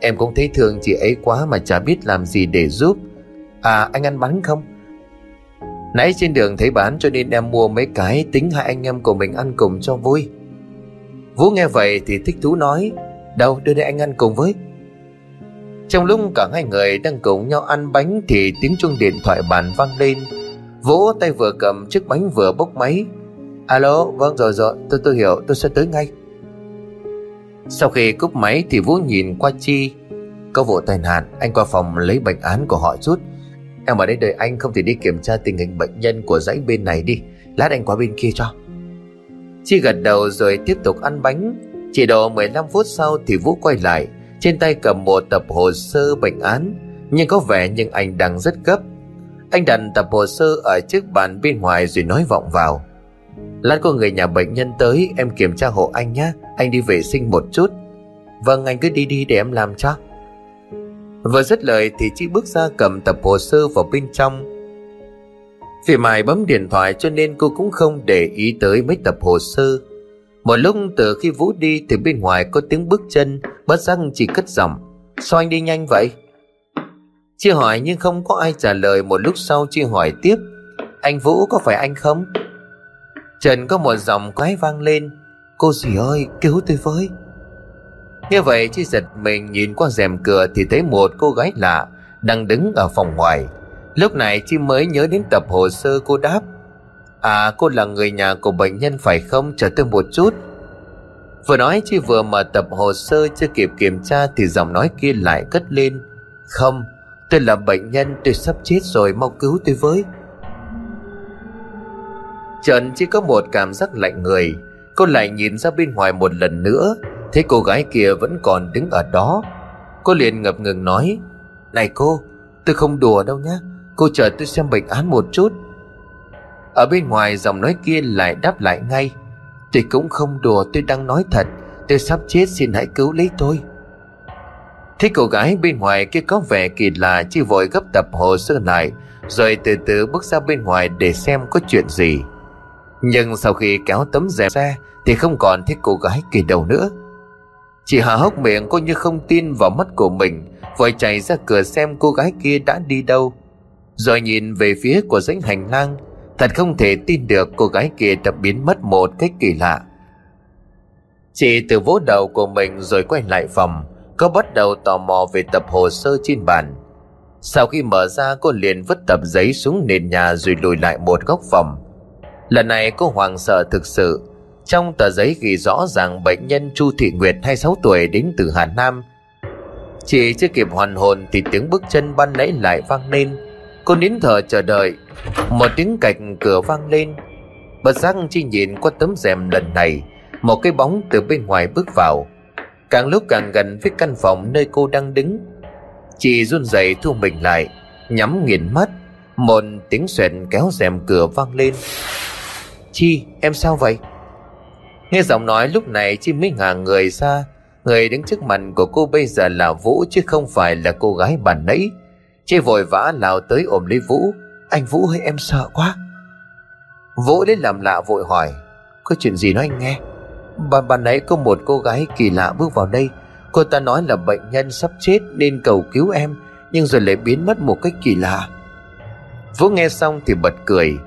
Em cũng thấy thương chị ấy quá Mà chả biết làm gì để giúp. À anh ăn bánh không? Nãy trên đường thấy bán cho nên em mua mấy cái, Tính hai anh em của mình ăn cùng cho vui. Vũ nghe vậy thì thích thú nói, Đâu, đưa đây anh ăn cùng với. Trong lúc cả hai người đang cùng nhau ăn bánh Thì tiếng chuông điện thoại bàn vang lên. Vũ tay vừa cầm chiếc bánh vừa bốc máy. Alo vâng rồi rồi. Tôi tôi hiểu. Tôi sẽ tới ngay. Sau khi cúp máy thì Vũ nhìn qua Chi. Có vụ tai nạn, Anh qua phòng lấy bệnh án của họ chút. Em ở đây đợi anh, không thể đi kiểm tra tình hình bệnh nhân của dãy bên này đi. Lát anh qua bên kia cho. Chi gật đầu rồi tiếp tục ăn bánh. Chỉ độ 15 phút sau thì Vũ quay lại. Trên tay cầm một tập hồ sơ bệnh án. Nhưng có vẻ nhưng anh đang rất gấp. Anh đặt tập hồ sơ ở trước bàn bên ngoài rồi nói vọng vào. Lát có người nhà bệnh nhân tới, Em kiểm tra hộ anh nhé Anh đi vệ sinh một chút. Vâng anh cứ đi đi để em làm cho. Vừa dứt lời thì chị bước ra cầm tập hồ sơ vào bên trong. Vì mài bấm điện thoại cho nên cô cũng không để ý tới mấy tập hồ sơ. Một lúc từ khi Vũ đi thì bên ngoài có tiếng bước chân, Bất giác chỉ cất giọng. Sao anh đi nhanh vậy? Chị hỏi nhưng không có ai trả lời. Một lúc sau chị hỏi tiếp. Anh Vũ có phải anh không? Trần có một giọng quái vang lên. Cô dì ơi, cứu tôi với. Như vậy, chị giật mình nhìn qua rèm cửa Thì thấy một cô gái lạ Đang đứng ở phòng ngoài. Lúc này, chị mới nhớ đến tập hồ sơ cô đáp. À cô là người nhà của bệnh nhân phải không? Chờ tôi một chút. Vừa nói chi vừa mở tập hồ sơ, Chưa kịp kiểm tra Thì giọng nói kia lại cất lên. Không, Tôi là bệnh nhân, tôi sắp chết rồi, Mau cứu tôi với. Trần chỉ có một cảm giác lạnh người. Cô lại nhìn ra bên ngoài một lần nữa. Thấy cô gái kia vẫn còn đứng ở đó. Cô liền ngập ngừng nói, Này cô, Tôi không đùa đâu nhá. Cô chờ tôi xem bệnh án một chút. Ở bên ngoài giọng nói kia lại đáp lại ngay, Tôi cũng không đùa, tôi đang nói thật. Tôi sắp chết, xin hãy cứu lấy tôi. Thấy cô gái bên ngoài kia có vẻ kỳ lạ, Chỉ vội gấp tập hồ sơ lại, Rồi từ từ bước ra bên ngoài để xem có chuyện gì. Nhưng sau khi kéo tấm rèm ra Thì không còn thấy cô gái kia đâu nữa. Chị Hà hốc miệng cô như không tin vào mắt của mình, Vội chạy ra cửa xem cô gái kia đã đi đâu. Rồi nhìn về phía của dãy hành lang, Thật không thể tin được cô gái kia đã biến mất một cách kỳ lạ. Chị từ vỗ đầu của mình rồi quay lại phòng, Cô bắt đầu tò mò về tập hồ sơ trên bàn. Sau khi mở ra, cô liền vứt tập giấy xuống nền nhà rồi lùi lại một góc phòng. Lần này cô hoàng sợ thực sự. Trong tờ giấy ghi rõ ràng bệnh nhân Chu Thị Nguyệt 26 tuổi, đến từ Hà Nam. Chỉ chưa kịp hoàn hồn thì tiếng bước chân ban nãy lại vang lên. Cô nín thở chờ đợi. Một tiếng cạch cửa vang lên. Bật giác chỉ nhìn qua tấm rèm lần này, Một cái bóng từ bên ngoài bước vào. Càng lúc càng gần với căn phòng nơi cô đang đứng. Chị run rẩy thu mình lại, Nhắm nghiền mắt. Một tiếng xoẹt kéo rèm cửa vang lên. Chi, em sao vậy? Nghe giọng nói lúc này, Chi mới ngả người ra. Người đứng trước mặt của cô bây giờ là Vũ, Chứ không phải là cô gái bàn nãy. Chi vội vã lao tới ôm lấy Vũ. Anh Vũ ơi, em sợ quá. Vũ đến làm lạ vội hỏi, Có chuyện gì nói anh nghe? Bà bà nãy có một cô gái kỳ lạ bước vào đây. Cô ta nói là bệnh nhân sắp chết Nên cầu cứu em, Nhưng rồi lại biến mất một cách kỳ lạ. Vũ nghe xong thì bật cười.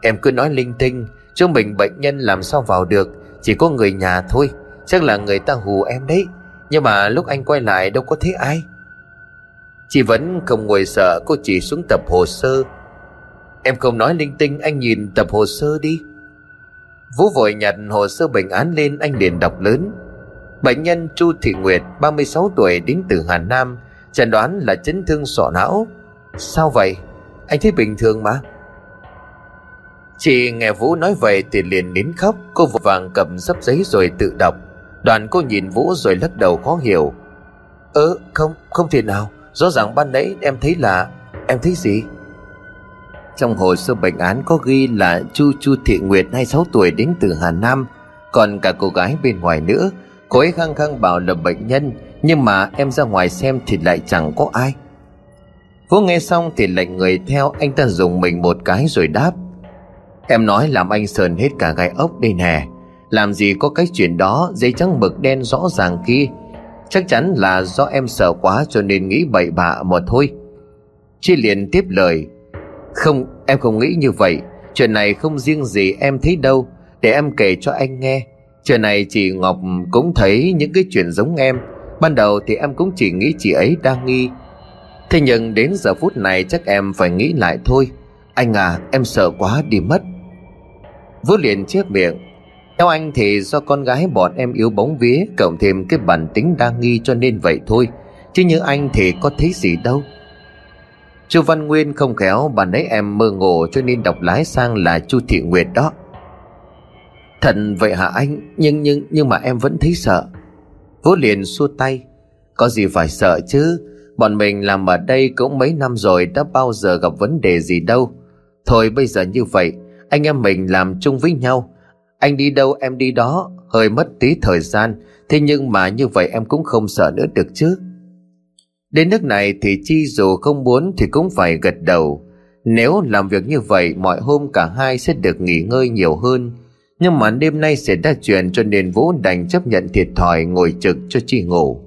Em cứ nói linh tinh Cho mình bệnh nhân làm sao vào được, Chỉ có người nhà thôi. Chắc là người ta hù em đấy. Nhưng mà lúc anh quay lại đâu có thấy ai. Chị vẫn không ngồi sợ, Cô chỉ xuống tập hồ sơ. Em không nói linh tinh, Anh nhìn tập hồ sơ đi. Vũ vội nhặt hồ sơ bệnh án lên, anh liền đọc lớn. Bệnh nhân Chu Thị Nguyệt 36 tuổi, đến từ Hà Nam, Chẩn đoán là chấn thương sọ não. Sao vậy? Anh thấy bình thường mà. Chị nghe Vũ nói vậy thì liền nín khóc. Cô vội vàng cầm sắp giấy rồi tự đọc. Đoàn cô nhìn Vũ rồi lắc đầu khó hiểu. Ơ, không không thể nào. Rõ ràng ban nãy em thấy là, Em thấy gì? Trong hồ sơ bệnh án có ghi là Chu Chu Thị Nguyệt 26 tuổi, đến từ Hà Nam. Còn cả cô gái bên ngoài nữa. Cô ấy khăng khăng bảo là bệnh nhân. Nhưng mà em ra ngoài xem thì lại chẳng có ai. Vũ nghe xong thì lệnh người theo. Anh ta dùng mình một cái rồi đáp. Em nói làm anh sờn hết cả gai ốc đây nè. Làm gì có cái chuyện đó, Giấy trắng mực đen rõ ràng kia. Chắc chắn là do em sợ quá cho nên nghĩ bậy bạ mà thôi. Chi liền tiếp lời, không, em không nghĩ như vậy. Chuyện này không riêng gì em thấy đâu. Để em kể cho anh nghe. Chuyện này chị Ngọc cũng thấy những cái chuyện giống em. Ban đầu thì em cũng chỉ nghĩ chị ấy đang nghi. Thế nhưng đến giờ phút này chắc em phải nghĩ lại thôi. Anh à em sợ quá đi mất. Vũ liền chép miệng. Theo anh thì do con gái bọn em yếu bóng vía, Cộng thêm cái bản tính đa nghi cho nên vậy thôi. Chứ như anh thì có thấy gì đâu. Chu Văn Nguyên không khéo, bà nấy em mơ ngộ cho nên đọc lái sang là Chu Thị Nguyệt đó. Thật vậy hả anh? Nhưng nhưng nhưng mà em vẫn thấy sợ. Vũ liền xua tay. Có gì phải sợ chứ? Bọn mình làm ở đây cũng mấy năm rồi, Đã bao giờ gặp vấn đề gì đâu. Thôi bây giờ như vậy anh em mình làm chung với nhau Anh đi đâu em đi đó Hơi mất tí thời gian Thế nhưng mà như vậy em cũng không sợ nữa được chứ Đến nước này thì Chi dù không muốn thì cũng phải gật đầu. Nếu làm việc như vậy mọi hôm cả hai sẽ được nghỉ ngơi nhiều hơn. Nhưng mà đêm nay sẽ ra chuyện cho nên Vũ đành chấp nhận thiệt thòi ngồi trực cho Chi ngủ.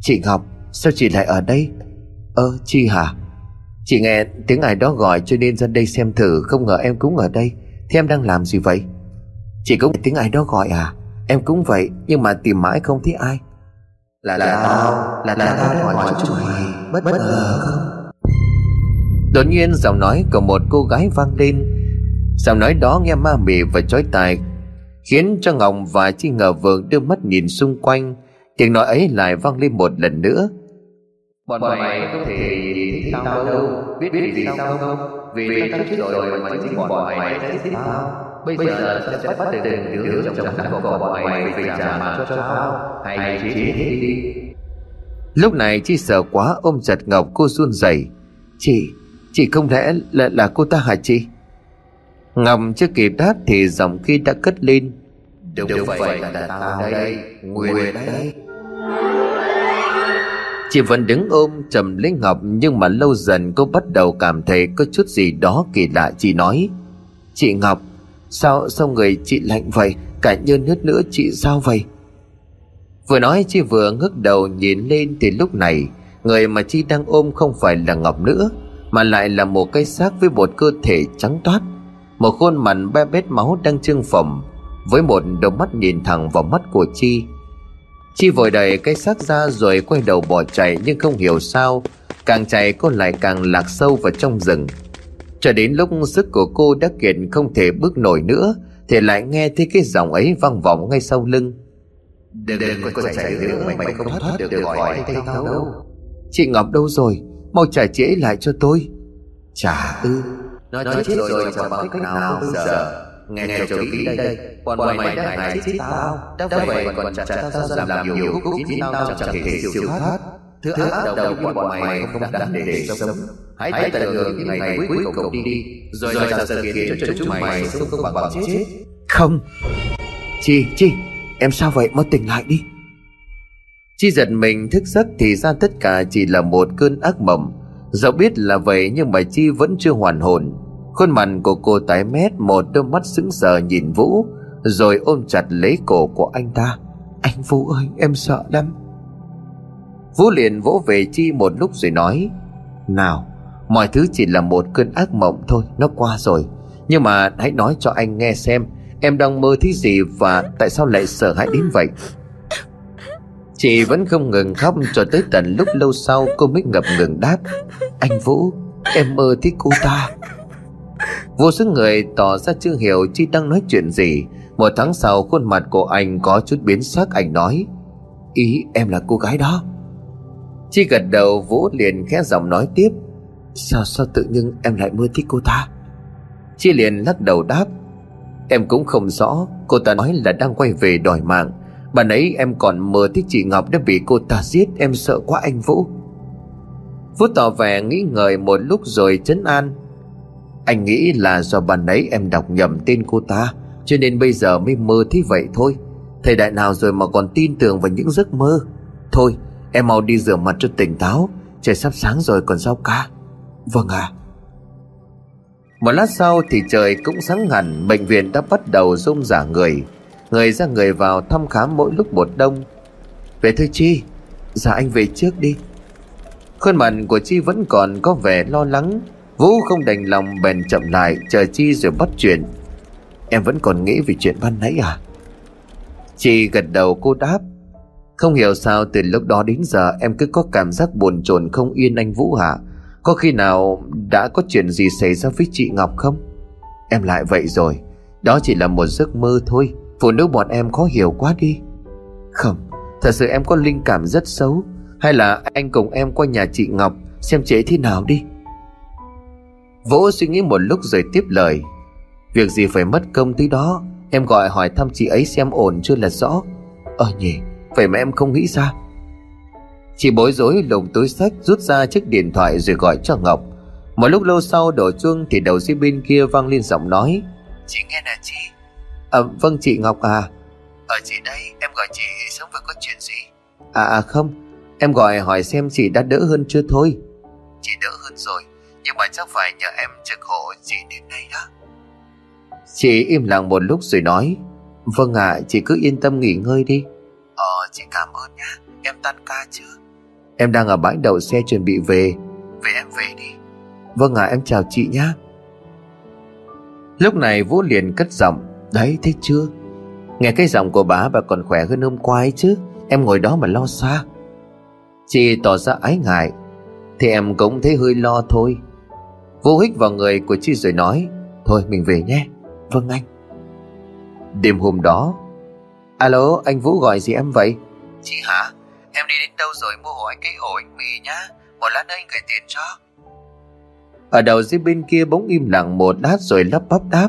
Chị Ngọc, sao chị lại ở đây? Ơ, Chi hả? Chị nghe tiếng ai đó gọi cho nên ra đây xem thử Không ngờ em cũng ở đây. Thế em đang làm gì vậy? Chị cũng tiếng ai đó gọi à? Em cũng vậy Nhưng mà tìm mãi không thấy ai. Là là tao là là tao đã hỏi chúng mày. bất bất ngờ không? Đột nhiên giọng nói của một cô gái vang lên. Giọng nói đó nghe ma mị và chói tai khiến cho ngọc và chi ngờ vượng đưa mắt nhìn xung quanh. Tiếng nói ấy lại vang lên một lần nữa Bọn mày không thể thấy tao đâu? Biết biết vì sao không? Vì tao chết rồi mà chính bọn mày đã giết tao. Bây giờ sẽ bắt từng đứa trong đám của bọn mày Vì trả mạng cho tao. Hay chỉ hết đi. Lúc này Chi sợ quá ôm chặt Ngọc cô run rẩy. Chị Chị không lẽ là, là cô ta hả chị? Ngọc chưa kịp đáp Thì giọng khi đã cất lên. Đúng, đúng vậy là, là tao đây. Nguyên đây Chị vẫn đứng ôm trầm lấy Ngọc, Nhưng mà lâu dần cô bắt đầu cảm thấy Có chút gì đó kỳ lạ, Chị nói. Chị Ngọc, Sao sao người chị lạnh vậy? Cả như nước nữa chị sao vậy? Vừa nói, chị vừa ngước đầu nhìn lên Thì lúc này, Người mà chị đang ôm không phải là Ngọc nữa, Mà lại là một cái xác với một cơ thể trắng toát. Một khuôn mặt be bết máu đang trương phồng, Với một đôi mắt nhìn thẳng vào mắt của Chi. Chi vội đẩy cái xác ra rồi quay đầu bỏ chạy Nhưng không hiểu sao Càng chạy cô lại càng lạc sâu vào trong rừng. Cho đến lúc sức của cô đã kiệt không thể bước nổi nữa Thì lại nghe thấy cái giọng ấy vang vọng ngay sau lưng. Đừng, đừng có chạy nữa Mày, mày không thoát được được khỏi tay tao đâu. Chị Ngọc đâu rồi? Mau trả chị ấy lại cho tôi. Trả ư Nó, nó chết rồi chẳng bằng cách nào bây giờ Nghe nghe cho kỹ đây Bọn mày đã hại chết tao Đã vậy còn chặt tao ra làm nhiều khúc Khiến tao chẳng thể siêu thoát Thứ ác đầu của bọn mày không đáng để để sống Hãy tận hưởng những ngày cuối cùng đi đi Rồi ra sự kiện cho chúng mày sống không bằng chết Không Chi, Chi Em sao vậy mau tỉnh lại đi Chi giật mình thức giấc thì ra tất cả chỉ là một cơn ác mộng Dẫu biết là vậy nhưng mà Chi vẫn chưa hoàn hồn Khuôn mặt của cô tái mét, Một đôi mắt sững sờ nhìn Vũ, Rồi ôm chặt lấy cổ của anh ta. Anh Vũ ơi, em sợ lắm. Vũ liền vỗ về Chi một lúc rồi nói, Nào, Mọi thứ chỉ là một cơn ác mộng thôi, Nó qua rồi. Nhưng mà hãy nói cho anh nghe xem, Em đang mơ thứ gì và tại sao lại sợ hãi đến vậy? Chị vẫn không ngừng khóc cho tới tận lúc lâu sau cô mới ngập ngừng đáp, Anh Vũ, Em mơ thấy cô ta. Vô số người tỏ ra chưa hiểu Chi đang nói chuyện gì. Một tháng sau, khuôn mặt của anh có chút biến sắc, Anh nói, Ý em là cô gái đó. Chi gật đầu, Vũ liền khẽ giọng nói tiếp, Sao sao tự nhiên em lại mơ thích cô ta? Chi liền lắc đầu đáp, Em cũng không rõ, Cô ta nói là đang quay về đòi mạng. Bà nấy em còn mơ thích chị Ngọc đã bị cô ta giết, Em sợ quá anh Vũ. Vũ tỏ vẻ nghĩ ngợi một lúc rồi chấn an. Anh nghĩ là do bà nấy em đọc nhầm tên cô ta, Cho nên bây giờ mới mơ thế vậy thôi. Thời đại nào rồi mà còn tin tưởng vào những giấc mơ? Thôi, em mau đi rửa mặt cho tỉnh táo, Trời sắp sáng rồi còn sao ca? Vâng ạ. À. Một lát sau thì trời cũng sáng hẳn, Bệnh viện đã bắt đầu rung rả người. Người ra người vào thăm khám mỗi lúc một đông. Về thôi Chi Dạ anh về trước đi. Khuôn mặt của Chi vẫn còn có vẻ lo lắng. Vũ không đành lòng bèn chậm lại, Chờ Chi rồi bắt chuyện. Em vẫn còn nghĩ về chuyện ban nãy à? Chi gật đầu cô đáp. Không hiểu sao từ lúc đó đến giờ Em cứ có cảm giác buồn chồn không yên anh Vũ hả? Có khi nào đã có chuyện gì xảy ra với chị Ngọc không? Em lại vậy rồi. Đó chỉ là một giấc mơ thôi. Phụ nữ bọn em khó hiểu quá đi. Không, Thật sự em có linh cảm rất xấu. Hay là anh cùng em qua nhà chị Ngọc Xem chế thế nào đi. Vũ suy nghĩ một lúc rồi tiếp lời. Việc gì phải mất công tới đó? Em gọi hỏi thăm chị ấy xem ổn chưa là rõ. Ờ nhỉ Vậy mà em không nghĩ ra. Chị bối rối lồng túi sách Rút ra chiếc điện thoại rồi gọi cho Ngọc. Một lúc lâu sau đổ chuông Thì đầu dây bên kia vang lên giọng nói. Chị nghe nè chị. À vâng chị Ngọc à. Ở chị đây em gọi chị sống vừa có chuyện gì? À à không Em gọi hỏi xem chị đã đỡ hơn chưa thôi. Chị đỡ hơn rồi Nhưng mà chắc phải nhờ em trực hộ chị đến đây đó. Chị im lặng một lúc rồi nói Vâng ạ à, chị cứ yên tâm nghỉ ngơi đi. Ờ chị cảm ơn nhá. Em tan ca chưa Em đang ở bãi đậu xe chuẩn bị về. Về em về đi. Vâng ạ à, em chào chị nhá. Lúc này Vũ liền cất giọng Đấy thấy chưa? Nghe cái giọng của bà bà còn khỏe hơn hôm qua ấy chứ. Em ngồi đó mà lo xa. Chị tỏ ra ái ngại Thì em cũng thấy hơi lo thôi Cô hích vào người của chi rồi nói Thôi mình về nhé. Vâng anh. Đêm hôm đó Alo anh Vũ gọi gì em vậy? Chị hả? Em đi đến đâu rồi? Mua hộ anh cái ổ bánh mì nhá. Một lát nữa anh gửi tiền cho. Ở đầu dưới bên kia bỗng im lặng một lát rồi lắp bắp đáp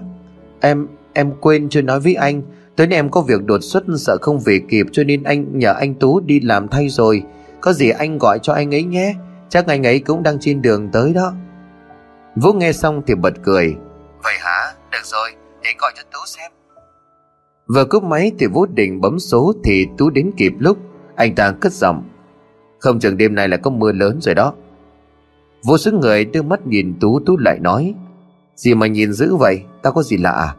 Em, em quên chưa nói với anh. Tối nay em có việc đột xuất sợ không về kịp cho nên anh nhờ anh Tú đi làm thay rồi. Có gì anh gọi cho anh ấy nhé. Chắc anh ấy cũng đang trên đường tới đó. Vũ nghe xong thì bật cười. Vậy hả? Được rồi, để gọi cho Tú xem. Vừa cúp máy thì Vũ định bấm số thì Tú đến kịp lúc Anh ta cất giọng. Không chừng đêm nay là có mưa lớn rồi đó. Vũ sức người đưa mắt nhìn Tú Tú lại nói Gì mà nhìn dữ vậy? Tao có gì lạ à?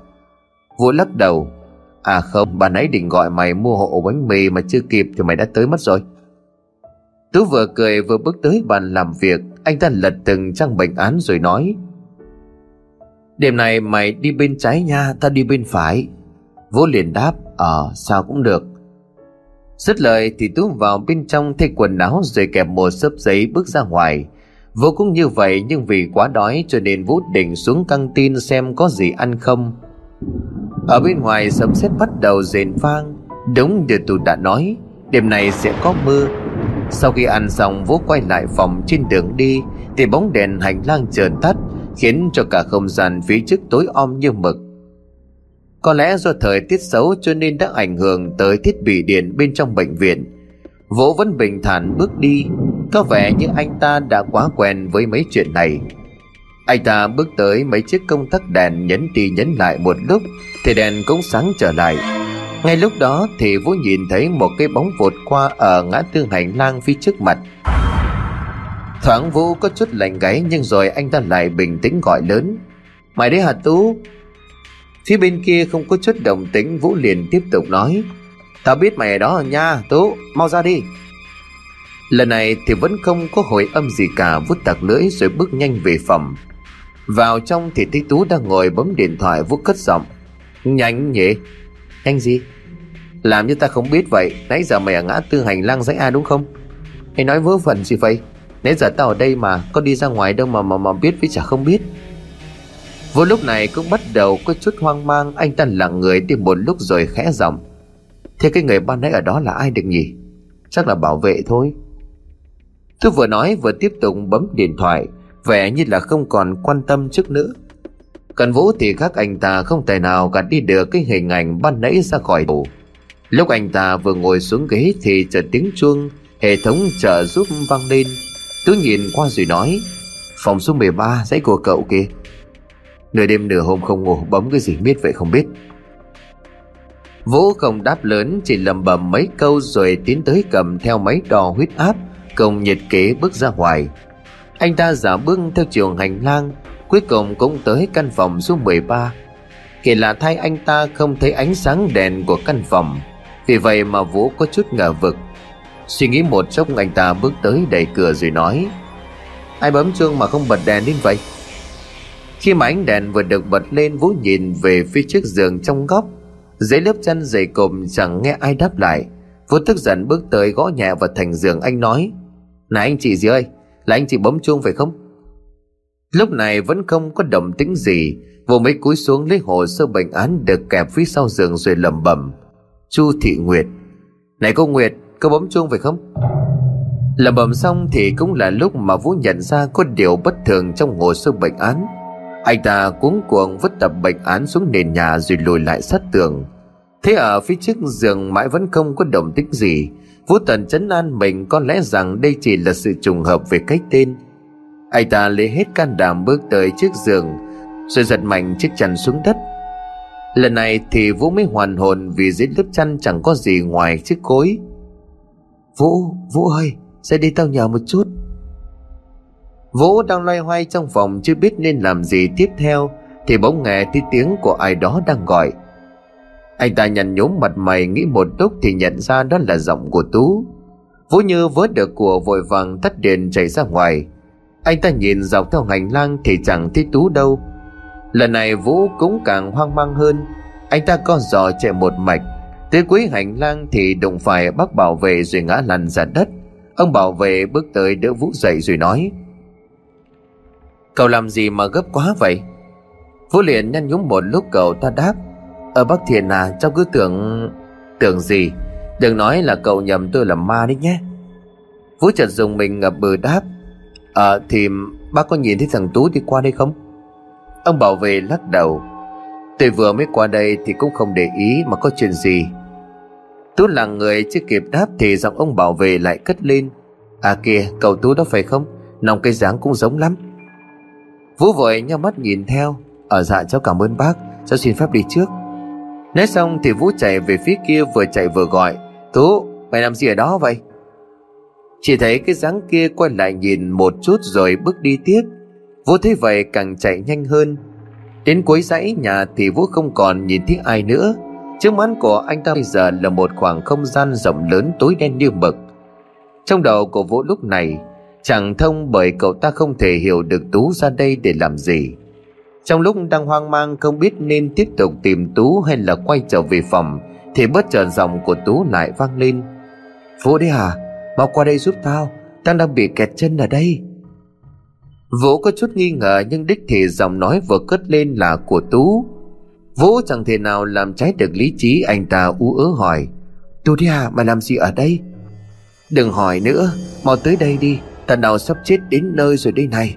Vũ lắc đầu À không bà nãy định gọi mày mua hộ bánh mì Mà chưa kịp thì mày đã tới mất rồi. Tú vừa cười vừa bước tới bàn làm việc anh ta lật từng trang bệnh án rồi nói, Đêm này mày đi bên trái nha Tao đi bên phải. Vũ liền đáp Ờ sao cũng được. Dứt lời thì Tú vào bên trong thay quần áo Rồi kẹp một sấp giấy bước ra ngoài. Vũ cũng như vậy Nhưng vì quá đói cho nên Vũ định xuống căng tin Xem có gì ăn không. Ở bên ngoài sấm sét bắt đầu rền vang. Đúng như Tú đã nói, Đêm này sẽ có mưa sau khi ăn xong, Vũ quay lại phòng trên đường đi, Thì bóng đèn hành lang trờn tắt, Khiến cho cả không gian phía trước tối om như mực. Có lẽ do thời tiết xấu cho nên đã ảnh hưởng tới thiết bị điện bên trong bệnh viện. Vũ vẫn bình thản bước đi, Có vẻ như anh ta đã quá quen với mấy chuyện này. Anh ta bước tới mấy chiếc công tắc đèn nhấn đi nhấn lại một lúc, Thì đèn cũng sáng trở lại. Ngay lúc đó thì Vũ nhìn thấy một cái bóng vụt qua ở ngã tư hành lang phía trước mặt. Thoáng Vũ có chút lạnh gáy nhưng rồi anh ta lại bình tĩnh gọi lớn. Mày đấy hả Tú. Phía bên kia không có chút đồng tính Vũ liền tiếp tục nói, Tao biết mày ở đó nha, Tú, mau ra đi. Lần này thì vẫn không có hồi âm gì cả, Vũ tặc lưỡi rồi bước nhanh về phòng. Vào trong thì thấy Tú đang ngồi bấm điện thoại, Vũ cất giọng, Nhanh nhỉ? Anh gì? Làm như ta không biết vậy Nãy giờ mày ở ngã tư hành lang dãy A đúng không? Hay nói vớ vẩn gì vậy? Nãy giờ tao ở đây mà Có đi ra ngoài đâu mà mà, mà biết với chả không biết. Vô lúc này cũng bắt đầu có chút hoang mang Anh ta lặng người đi một lúc rồi khẽ giọng. Thế cái người ban nãy ở đó là ai được nhỉ? Chắc là bảo vệ thôi. Tôi vừa nói vừa tiếp tục bấm điện thoại Vẻ như là không còn quan tâm trước nữa. Còn Vũ thì khác anh ta không thể nào gạt đi được cái hình ảnh ban nãy ra khỏi đầu Lúc anh ta vừa ngồi xuống ghế thì chợt tiếng chuông, Hệ thống trợ giúp vang lên. Tôi nhìn qua rồi nói, Phòng số 13 dãy của cậu kìa. Nửa đêm nửa hôm không ngủ, bấm cái gì biết vậy không biết. Vũ không đáp lớn, chỉ lầm bầm mấy câu rồi tiến tới cầm theo máy đo huyết áp, cùng nhiệt kế bước ra ngoài. Anh ta giả bước theo chiều hành lang cuối cùng cũng tới căn phòng số 13. kỳ lạ thay anh ta không thấy ánh sáng đèn của căn phòng vì vậy mà Vũ có chút ngờ vực. Suy nghĩ một chốc anh ta bước tới đẩy cửa rồi nói, Ai bấm chuông mà không bật đèn lên vậy? Khi mà ánh đèn vừa được bật lên, Vũ nhìn về phía trước giường trong góc Dưới lớp chân dày cộm chẳng nghe ai đáp lại Vũ tức giận bước tới gõ nhẹ vào thành giường, anh nói, Này anh chị gì ơi Là anh chị bấm chuông phải không Lúc này vẫn không có động tĩnh gì. Vũ mới cúi xuống lấy hồ sơ bệnh án Được kẹp phía sau giường rồi lẩm bẩm. Chu Thị Nguyệt. Này cô Nguyệt Cô bấm chuông phải không? Lẩm bẩm xong thì cũng là lúc mà Vũ nhận ra có điều bất thường trong hồ sơ bệnh án. Anh ta cuống cuồng vứt tập bệnh án xuống nền nhà rồi lùi lại sát tường. Thế ở phía trước giường mãi vẫn không có động tích gì. Vũ Tần chấn an mình có lẽ rằng đây chỉ là sự trùng hợp về cách tên. Anh ta lấy hết can đảm bước tới trước giường Rồi giật mạnh chiếc chăn xuống đất. Lần này thì Vũ mới hoàn hồn vì dưới lớp chăn chẳng có gì ngoài chiếc cối. Vũ, Vũ ơi, sẽ đi tao nhờ một chút. Vũ đang loay hoay trong phòng chưa biết nên làm gì tiếp theo Thì bỗng nghe thấy tiếng của ai đó đang gọi. Anh ta nhăn nhốm mặt mày nghĩ một lúc thì nhận ra đó là giọng của Tú. Vũ như vớ được của vội vàng tắt điện chạy ra ngoài. Anh ta nhìn dọc theo hành lang thì chẳng thấy Tú đâu. Lần này Vũ cũng càng hoang mang hơn. Anh ta co giò chạy một mạch. Tới cuối hành lang thì đụng phải bác bảo vệ rồi ngã lăn ra đất. Ông bảo vệ bước tới đỡ Vũ dậy rồi nói, Cậu làm gì mà gấp quá vậy? Vũ liền nhăn nhúm một lúc cậu ta đáp, Ở Bắc Thiền à cháu cứ tưởng Tưởng gì? Đừng nói là cậu nhầm tôi là ma đấy nhé. Vũ chợt dùng mình ngập bờ đáp Ờ à, thì bác có nhìn thấy thằng Tú đi qua đây không? Ông bảo vệ lắc đầu. Tôi vừa mới qua đây thì cũng không để ý mà có chuyện gì. Tú là người chưa kịp đáp thì giọng ông bảo vệ lại cất lên. À kìa cậu Tú đó phải không? Nòng cây dáng cũng giống lắm. Vũ vội nhau mắt nhìn theo. Ở dạ cháu cảm ơn bác. Cháu xin phép đi trước. Nói xong thì Vũ chạy về phía kia vừa chạy vừa gọi. Tú mày làm gì ở đó vậy? Chỉ thấy cái dáng kia quay lại nhìn một chút rồi bước đi tiếp. Vũ thấy vậy càng chạy nhanh hơn. Đến cuối dãy nhà thì Vũ không còn nhìn thấy ai nữa. Trước mắt của anh ta bây giờ là một khoảng không gian rộng lớn tối đen như mực. Trong đầu của Vũ lúc này, Chẳng thông bởi cậu ta không thể hiểu được Tú ra đây để làm gì. Trong lúc đang hoang mang không biết nên tiếp tục tìm Tú hay là quay trở về phòng, Thì bất chợt giọng của Tú lại vang lên. Vũ đấy à Mau qua đây giúp tao. Tao đang bị kẹt chân ở đây. Vũ có chút nghi ngờ, nhưng đích thì giọng nói vừa cất lên là của Tú. Vũ chẳng thể nào làm trái được lý trí anh ta ú ớ hỏi. Tú đi à mà làm gì ở đây? Đừng hỏi nữa, Mau tới đây đi. Thằng nào sắp chết đến nơi rồi đây này.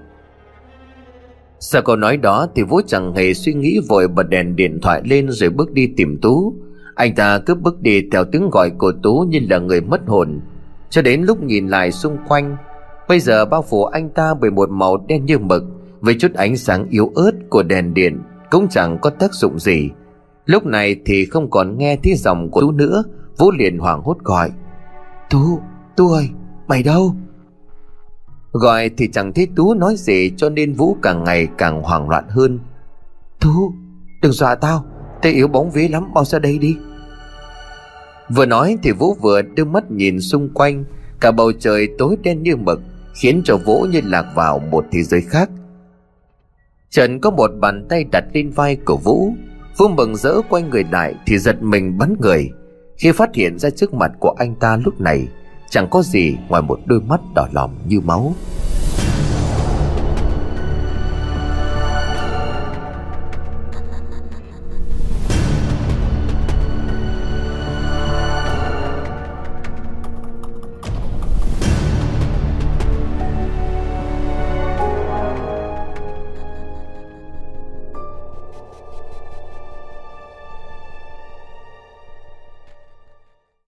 Sau câu nói đó thì Vũ chẳng hề suy nghĩ vội bật đèn điện thoại lên rồi bước đi tìm Tú. Anh ta cứ bước đi theo tiếng gọi của Tú như là người mất hồn. Cho đến lúc nhìn lại xung quanh Bây giờ bao phủ anh ta bởi một màu đen như mực Với chút ánh sáng yếu ớt của đèn điện Cũng chẳng có tác dụng gì. Lúc này thì không còn nghe thấy giọng của Tú nữa Vũ liền hoảng hốt gọi. Tú, Tú ơi, mày đâu? Gọi thì chẳng thấy Tú nói gì cho nên Vũ càng ngày càng hoảng loạn hơn. Tú, đừng dọa tao Tao yếu bóng vía lắm, mau ra đây đi. Vừa nói thì Vũ vừa đưa mắt nhìn xung quanh Cả bầu trời tối đen như mực khiến cho Vũ như lạc vào một thế giới khác. Trần có một bàn tay đặt lên vai của Vũ, Vũ mừng rỡ quay người lại thì giật mình bắn người khi phát hiện ra trước mặt của anh ta lúc này chẳng có gì ngoài một đôi mắt đỏ lòm như máu.